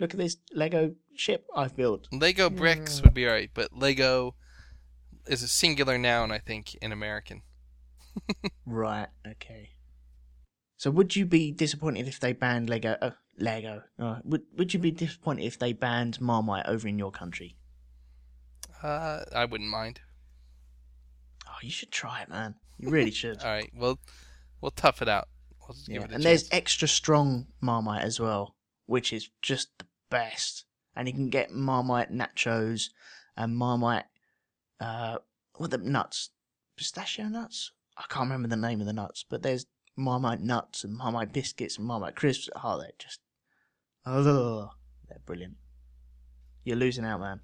Look at this Lego ship I've built. Lego bricks would be alright, but Lego is a singular noun, I think, in American. Right. Okay. So, would you be disappointed if they banned Lego? Uh, Lego. Uh, would Would you be disappointed if they banned Marmite over in your country? Uh, I wouldn't mind. Oh, you should try it, man. You really should. All right, well, we'll tough it out. We'll just give Yeah, and there's extra strong Marmite as well, which is just the best. And you can get Marmite nachos and Marmite, uh, what the nuts? Pistachio nuts? I can't remember the name of the nuts, but there's Marmite nuts and Marmite biscuits and Marmite crisps. Oh, they're just, oh, they're brilliant. You're losing out, man.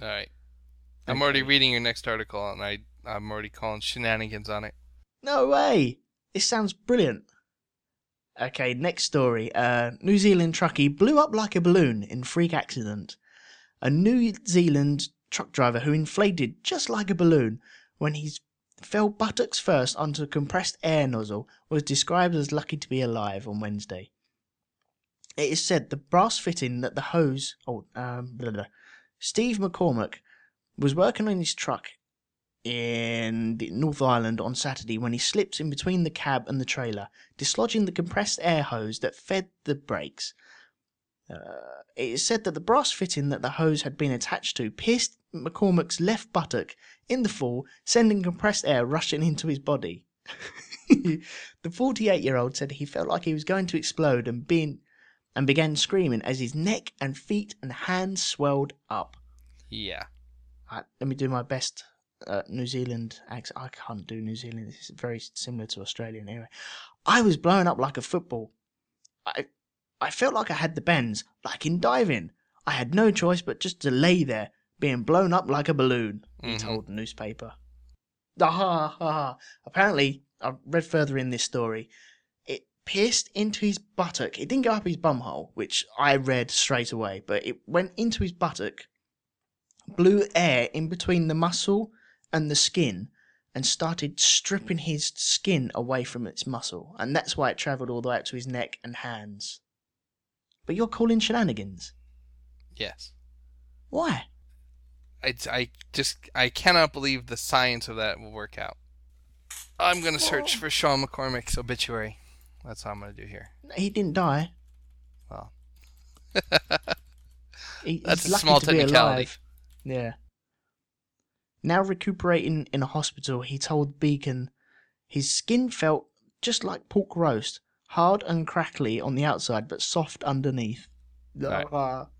All right. I'm already reading your next article, and I I'm already calling shenanigans on it. No way! This sounds brilliant. Okay, next story. Uh, New Zealand truckie blew up like a balloon in freak accident. A New Zealand truck driver who inflated just like a balloon when he fell buttocks first onto a compressed air nozzle was described as lucky to be alive on Wednesday. It is said the brass fitting that the hose, oh, um, blah, blah. Steve McCormick was working on his truck in the North Island on Saturday when he slipped in between the cab and the trailer, dislodging the compressed air hose that fed the brakes. Uh, it is said that the brass fitting that the hose had been attached to pierced McCormick's left buttock in the fall, sending compressed air rushing into his body. the 48 year old said he felt like he was going to explode and, being, and began screaming as his neck and feet and hands swelled up. Yeah. Uh, let me do my best uh, New Zealand accent. I can't do New Zealand. This is very similar to Australian. Anyway, I was blown up like a football. I I felt like I had the bends, like in diving. I had no choice but just to lay there, being blown up like a balloon. He Mhm. told the newspaper. Ah, ha, ha, ha. Apparently, I read further in this story. It pierced into his buttock. It didn't go up his bumhole, which I read straight away, but it went into his buttock blew air in between the muscle and the skin and started stripping his skin away from its muscle. And that's why it travelled all the way up to his neck and hands. But you're calling shenanigans. Yes. Why? I, I just I cannot believe the science of that will work out. I'm gonna search for Sean McCormick's obituary. That's what I'm gonna do here. He didn't die. Well, He, That's a small technicality. Yeah. Now recuperating in a hospital, he told Beacon his skin felt just like pork roast, hard and crackly on the outside, but soft underneath. Right. well,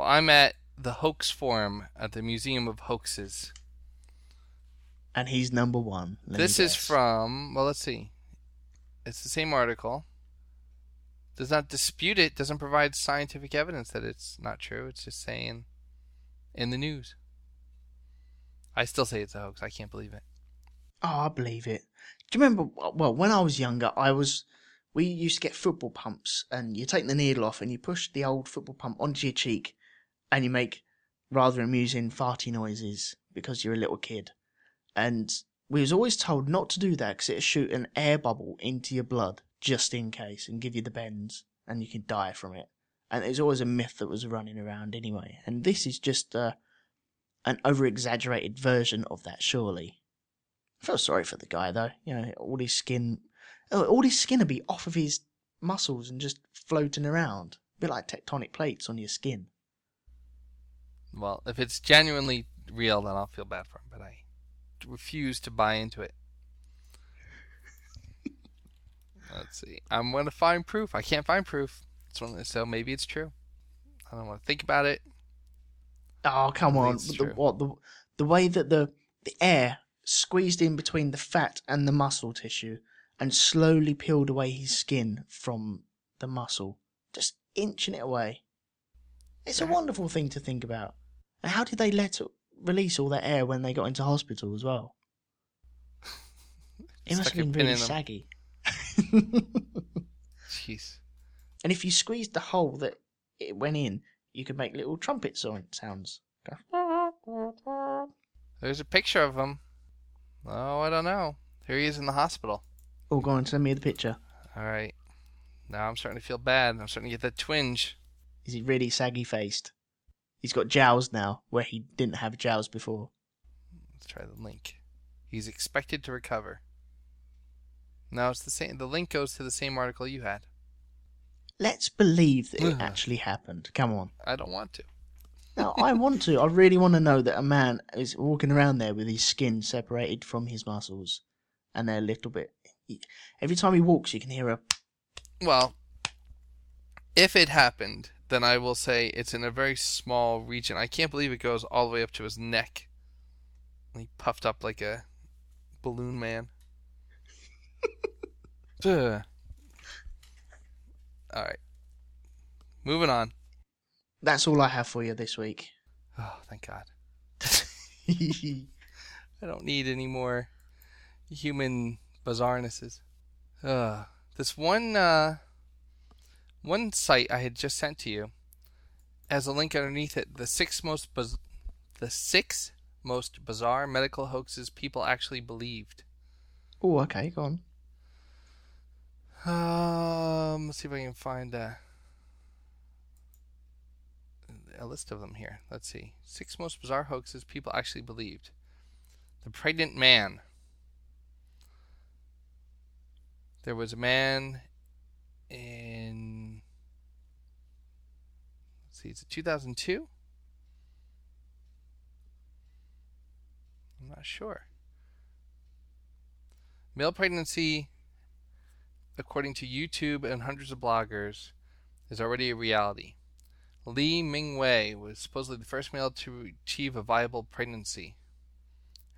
I'm at the Hoax Forum at the Museum of Hoaxes. And he's number one. this is from well, let's see. It's the same article. Does not dispute it. Doesn't provide scientific evidence that it's not true. It's just saying in the news. I still say it's a hoax. I can't believe it. Oh, I believe it. Do you remember? Well, when I was younger, I was. We used to get football pumps, and you take the needle off, and you push the old football pump onto your cheek, and you make rather amusing farty noises because you're a little kid. And we was always told not to do that because it'll shoot an air bubble into your blood just in case and give you the bends, and you can die from it. And it was always a myth that was running around anyway. And this is just uh, an over exaggerated version of that, surely. I feel sorry for the guy though. You know, all his skin, oh, all his skin would be off of his muscles and just floating around, a bit like tectonic plates on your skin. Well, if it's genuinely real, then I'll feel bad for him, but I refuse to buy into it. Let's see. I'm going to find proof. I can't find proof. So maybe it's true. I don't want to think about it. Oh come on! The, what the the way that the the air squeezed in between the fat and the muscle tissue and slowly peeled away his skin from the muscle, just inching it away. It's a wonderful thing to think about. And how did they let release all that air when they got into hospital as well? It must have been really saggy. Jeez. And if you squeezed the hole that it went in, you could make little trumpet sounds. There's a picture of him. Oh, I don't know. Here he is in the hospital. Oh, go on, send me the picture. All right. Now I'm starting to feel bad. I'm starting to get that twinge. Is he really saggy faced? He's got jowls now, where he didn't have jowls before. Let's try the link. He's expected to recover. No, it's the same. The link goes to the same article you had. Let's believe that it actually happened. Come on. I don't want to. Now, I want to. I really want to know that a man is walking around there with his skin separated from his muscles, and they're a little bit. Every time he walks, you can hear a. Well, if it happened, then I will say it's in a very small region. I can't believe it goes all the way up to his neck. He puffed up like a balloon man. Ugh. All right. Moving on. That's all I have for you this week. Oh, thank God. I don't need any more human bizarrenesses. Uh, this one uh, one site I had just sent to you has a link underneath it. The six most biz- the six most bizarre medical hoaxes people actually believed. Oh, okay, go on. Um, let's see if I can find a, a list of them here. Let's see. Six most bizarre hoaxes people actually believed. The pregnant man. There was a man in. Let's see, it's it 2002? I'm not sure. Male pregnancy according to YouTube and hundreds of bloggers, is already a reality. Lee Ming-wei was supposedly the first male to achieve a viable pregnancy.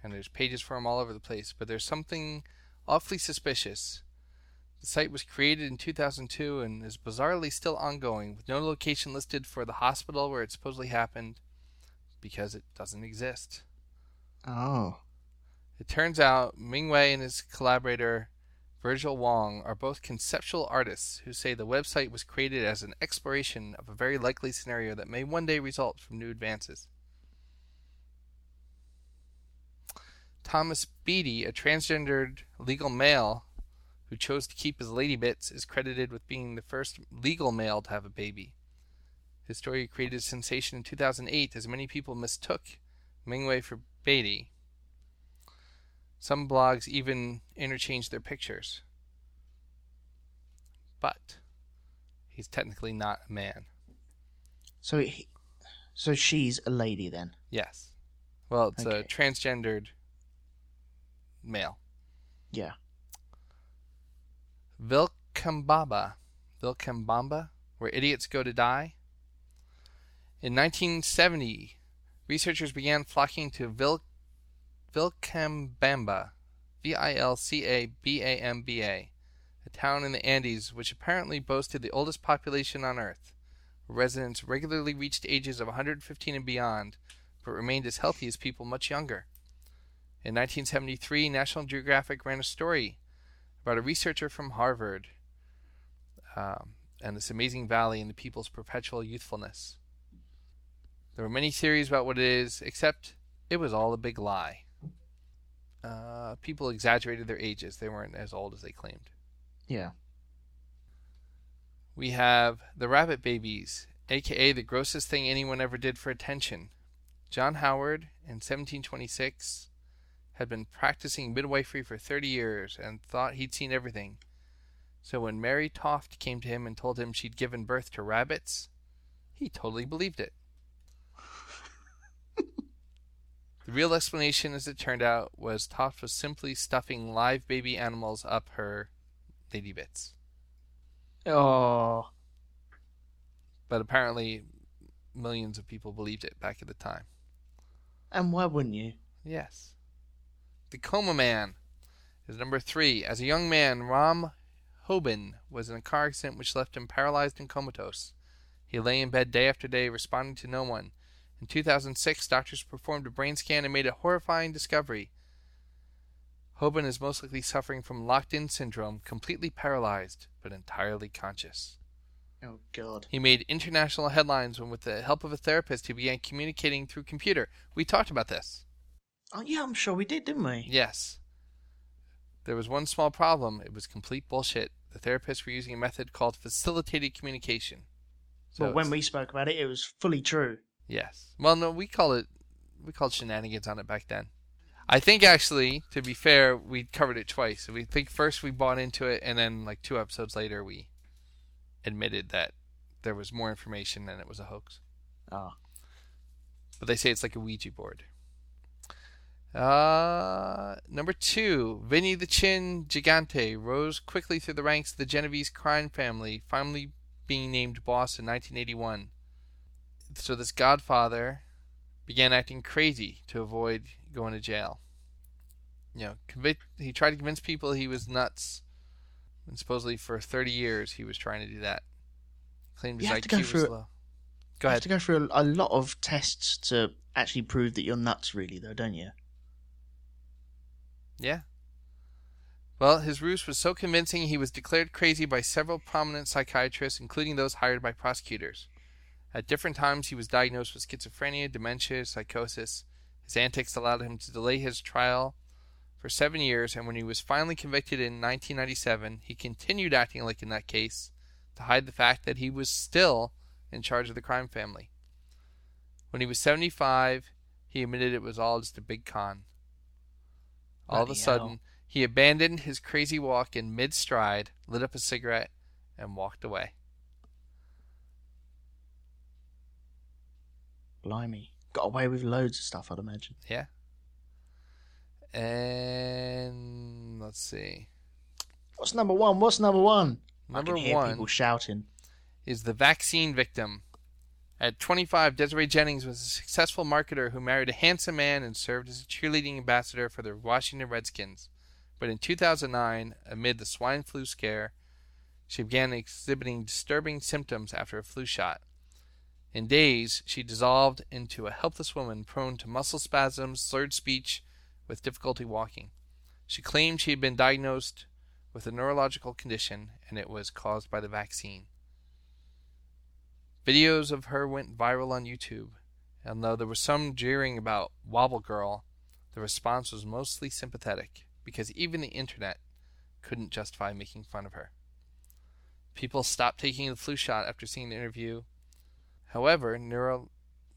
And there's pages for him all over the place, but there's something awfully suspicious. The site was created in 2002 and is bizarrely still ongoing, with no location listed for the hospital where it supposedly happened, because it doesn't exist. Oh. It turns out Ming-wei and his collaborator Virgil Wong are both conceptual artists who say the website was created as an exploration of a very likely scenario that may one day result from new advances. Thomas Beatie, a transgendered legal male who chose to keep his lady bits, is credited with being the first legal male to have a baby. His story created a sensation in 2008 as many people mistook Mingwei for Beatie. Some blogs even interchange their pictures. But he's technically not a man. So, he, so she's a lady then. Yes. Well, it's a transgendered male. Yeah. Vilcabamba. Vilcabamba, where idiots go to die. In 1970, researchers began flocking to Vil- Vilcabamba, V I L C A B A M B A, a town in the Andes which apparently boasted the oldest population on Earth. Residents regularly reached ages of 115 and beyond, but remained as healthy as people much younger. In 1973, National Geographic ran a story about a researcher from Harvard um, and this amazing valley and the people's perpetual youthfulness. There were many theories about what it is, except it was all a big lie. Uh, people exaggerated their ages. They weren't as old as they claimed. Yeah. We have the Rabbit Babies, aka the grossest thing anyone ever did for attention. John Howard, in 1726, had been practicing midwifery for 30 years and thought he'd seen everything. So when Mary Toft came to him and told him she'd given birth to rabbits, he totally believed it. The real explanation, as it turned out, was Toft was simply stuffing live baby animals up her lady bits. Oh, But apparently, millions of people believed it back at the time. and why wouldn't you? Yes. The Coma Man is number three. As a young man, Rom Houben was in a car accident which left him paralyzed and comatose. He lay in bed day after day, responding to no one. In 2006, doctors performed a brain scan and made a horrifying discovery. Houben is most likely suffering from locked in syndrome, completely paralyzed, but entirely conscious. Oh God. He made international headlines when, with the help of a therapist, he began communicating through computer. We talked about this. Oh yeah, I'm sure we did, didn't we? Yes. There was one small problem. It was complete bullshit. The therapists were using a method called facilitated communication. So well, when we spoke about it, it was fully true. Yes. Well, no, we call it we called shenanigans on it back then. I think actually, to be fair, we covered it twice. We think first we bought into it, and then like two episodes later, we admitted that there was more information and it was a hoax. Ah. But they say it's like a Ouija board. Uh, number two, Vinny the Chin Gigante rose quickly through the ranks of the Genovese crime family, finally being named boss in 1981. So this godfather began acting crazy to avoid going to jail. You know, convict, he tried to convince people he was nuts. And supposedly for 30 years he was trying to do that. Claimed You his IQ go was low. you Go ahead. have to go through a, a lot of tests to actually prove that you're nuts, really, though, don't you? Yeah. Well, his ruse was so convincing he was declared crazy by several prominent psychiatrists, including those hired by prosecutors. At different times, he was diagnosed with schizophrenia, dementia, psychosis. His antics allowed him to delay his trial for seven years, and when he was finally convicted in 1997, he continued acting like in that case to hide the fact that he was still in charge of the crime family. When he was 75, he admitted it was all just a big con. All of a sudden, hell. he abandoned his crazy walk in mid stride, lit up a cigarette, and walked away. Blimey. Got away with loads of stuff, I'd imagine. Yeah. And let's see. What's number one? What's number one? Number I can hear one people shouting. is the vaccine victim. At 25, Desiree Jennings was a successful marketer who married a handsome man and served as a cheerleading ambassador for the Washington Redskins. But in 2009, amid the swine flu scare, she began exhibiting disturbing symptoms after a flu shot. In days, she dissolved into a helpless woman prone to muscle spasms, slurred speech, with difficulty walking. She claimed she had been diagnosed with a neurological condition and it was caused by the vaccine. Videos of her went viral on YouTube, and though there was some jeering about Wobble Girl, the response was mostly sympathetic because even the internet couldn't justify making fun of her. People stopped taking the flu shot after seeing the interview. However, neuro-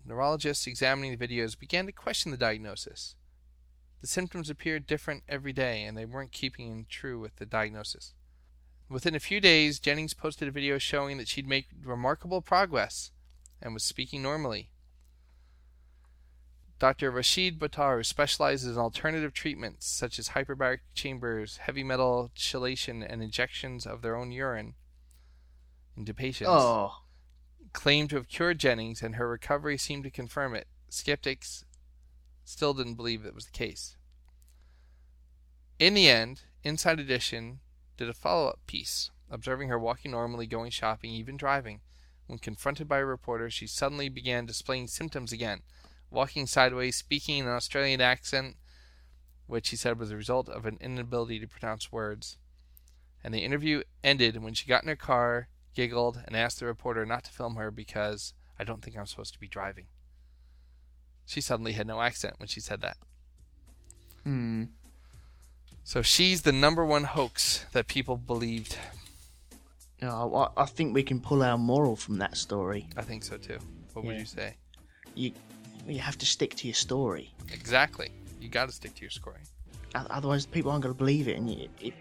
neurologists examining the videos began to question the diagnosis. The symptoms appeared different every day, and they weren't keeping in true with the diagnosis. Within a few days, Jennings posted a video showing that she'd made remarkable progress and was speaking normally. Dr. Rashid Buttar, who specializes in alternative treatments such as hyperbaric chambers, heavy metal chelation, and injections of their own urine into patients, Oh, claimed to have cured Jennings, and her recovery seemed to confirm it. Skeptics still didn't believe it was the case. In the end, Inside Edition did a follow up piece, observing her walking normally, going shopping, even driving. When confronted by a reporter, she suddenly began displaying symptoms again, walking sideways, speaking in an Australian accent, which he said was a result of an inability to pronounce words. And the interview ended when she got in her car, giggled, and asked the reporter not to film her because I don't think I'm supposed to be driving. She suddenly had no accent when she said that. hmm. So she's the number one hoax that people believed. Oh, I, I think we can pull our moral from that story. I think so too. What would you say? You, you have to stick to your story. Exactly. You got to stick to your story. Otherwise, people aren't going to believe it. And you, if,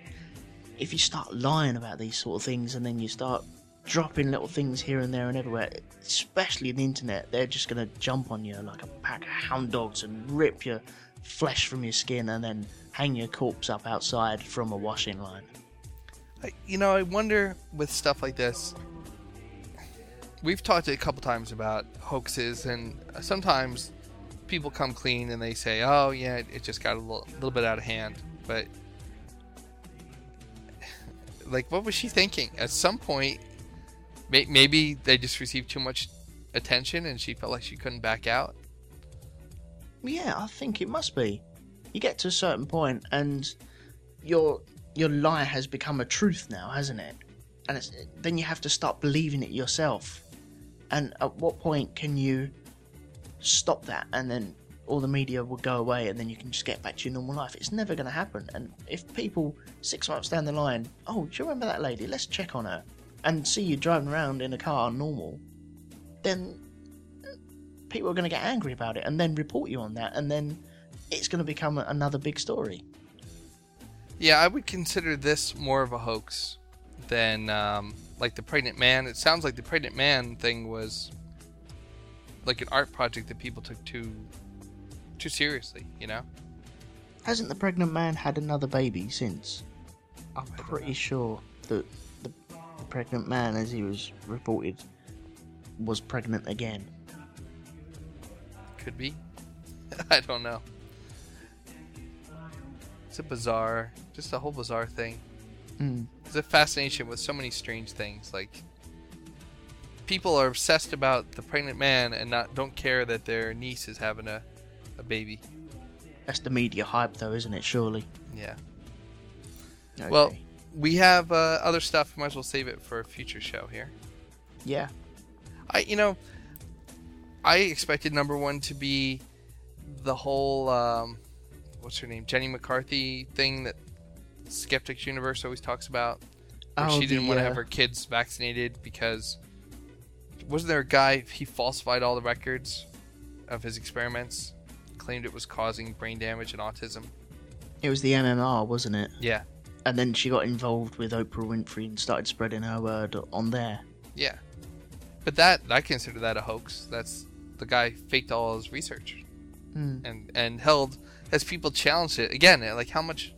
if you start lying about these sort of things, and then you start dropping little things here and there and everywhere, especially in the internet, they're just going to jump on you like a pack of hound dogs and rip your flesh from your skin, and then hang your corpse up outside from a washing line. You know, I wonder with stuff like this. We've talked a couple times about hoaxes, and sometimes people come clean and they say, "Oh, yeah, it- it just got a little, little bit out of hand." But like, what was she thinking? At some point, may- maybe they just received too much attention, and she felt like she couldn't back out. Yeah, I think it must be. You get to a certain point, and your your lie has become a truth now, hasn't it? And then you have to start believing it yourself. And at what point can you stop that, and then all the media will go away, and then you can just get back to your normal life? It's never going to happen. And if people six months down the line, oh, do you remember that lady? Let's check on her, and see you driving around in a car normal, then people are going to get angry about it and then report you on that, and then it's going to become another big story. Yeah, I would consider this more of a hoax than um, like the pregnant man. It sounds like the pregnant man thing was like an art project that people took too too seriously. You know? Hasn't the pregnant man had another baby since? I'm pretty sure that pregnant man, as he was reported, was pregnant again. Could be. I don't know. It's a bizarre, just a whole bizarre thing. Mm. It's a fascination with so many strange things. Like people are obsessed about the pregnant man and not don't care that their niece is having a, a baby. That's the media hype, though, isn't it? Surely. Yeah. Okay. Well, we have uh, other stuff. Might as well save it for a future show here. yeah. I, you know, I expected number one to be the whole, um, what's her name, Jenny McCarthy thing that Skeptics Universe always talks about. Where Oh, she didn't the, want to uh, have her kids vaccinated because wasn't there a guy he falsified all the records of his experiments, claimed it was causing brain damage and autism. It was the MMR, wasn't it? Yeah, And then she got involved with Oprah Winfrey and started spreading her word on there. yeah. But that I consider that a hoax. That's the guy faked all his research. Hmm. and and held as people challenged it again like how much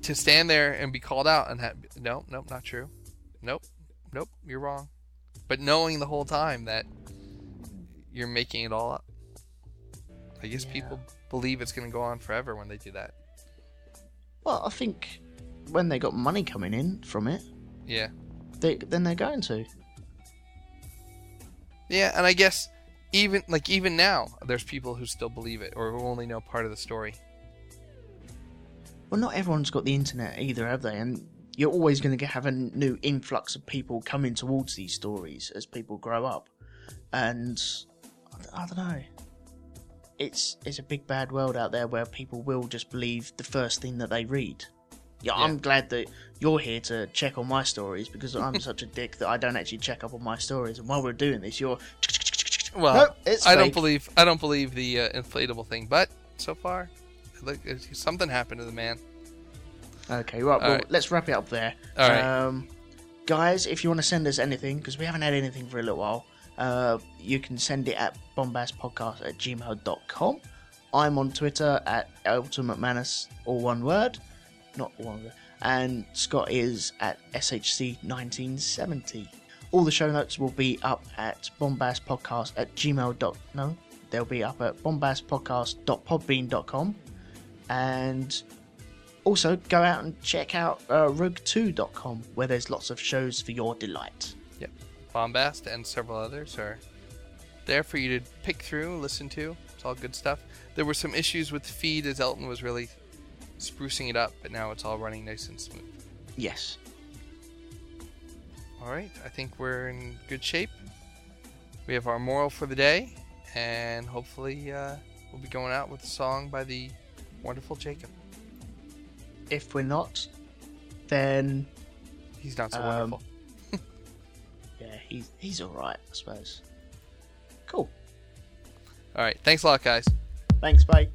to stand there and be called out and have no nope not true nope nope you're wrong but knowing the whole time that you're making it all up i guess people believe it's going to go on forever when they do that Well, I think when they got money coming in from it, yeah they, then they're going to. yeah and i guess even like even now there's people who still believe it or who only know part of the story Well, not everyone's got the internet either, have they? And you're always going to have a new influx of people coming towards these stories as people grow up. And I don't know. It's it's a big bad world out there where people will just believe the first thing that they read. Yeah, I'm glad that you're here to check on my stories because I'm such a dick that I don't actually check up on my stories. And while we're doing this, you're well Nope, it's i don't believe i don't believe the uh, inflatable thing but so far look something happened to the man Okay, right. All Well, right. let's wrap it up there. All right. Um, guys, if you want to send us anything, because we haven't had anything for a little while, uh, you can send it at bombastpodcast at gmail.com. I'm on Twitter at Ultimate Manus, all one word, not one word. And Scott is at SHC1970. All the show notes will be up at bombastpodcast at gmail. dot- No, they'll be up at bombastpodcast.podbean.com. And also, go out and check out uh, rogue2.com, where there's lots of shows for your delight. Bombast and several others are there for you to pick through, listen to. It's all good stuff. There were some issues with the feed as Elton was really sprucing it up, but now it's all running nice and smooth. Yes. All right, I think we're in good shape. We have our moral for the day, and hopefully uh, we'll be going out with a song by the wonderful Jacob. If we're not, then He's not so Um, wonderful. He's he's all right, I suppose. Cool. All right, thanks a lot, guys. Thanks, mate.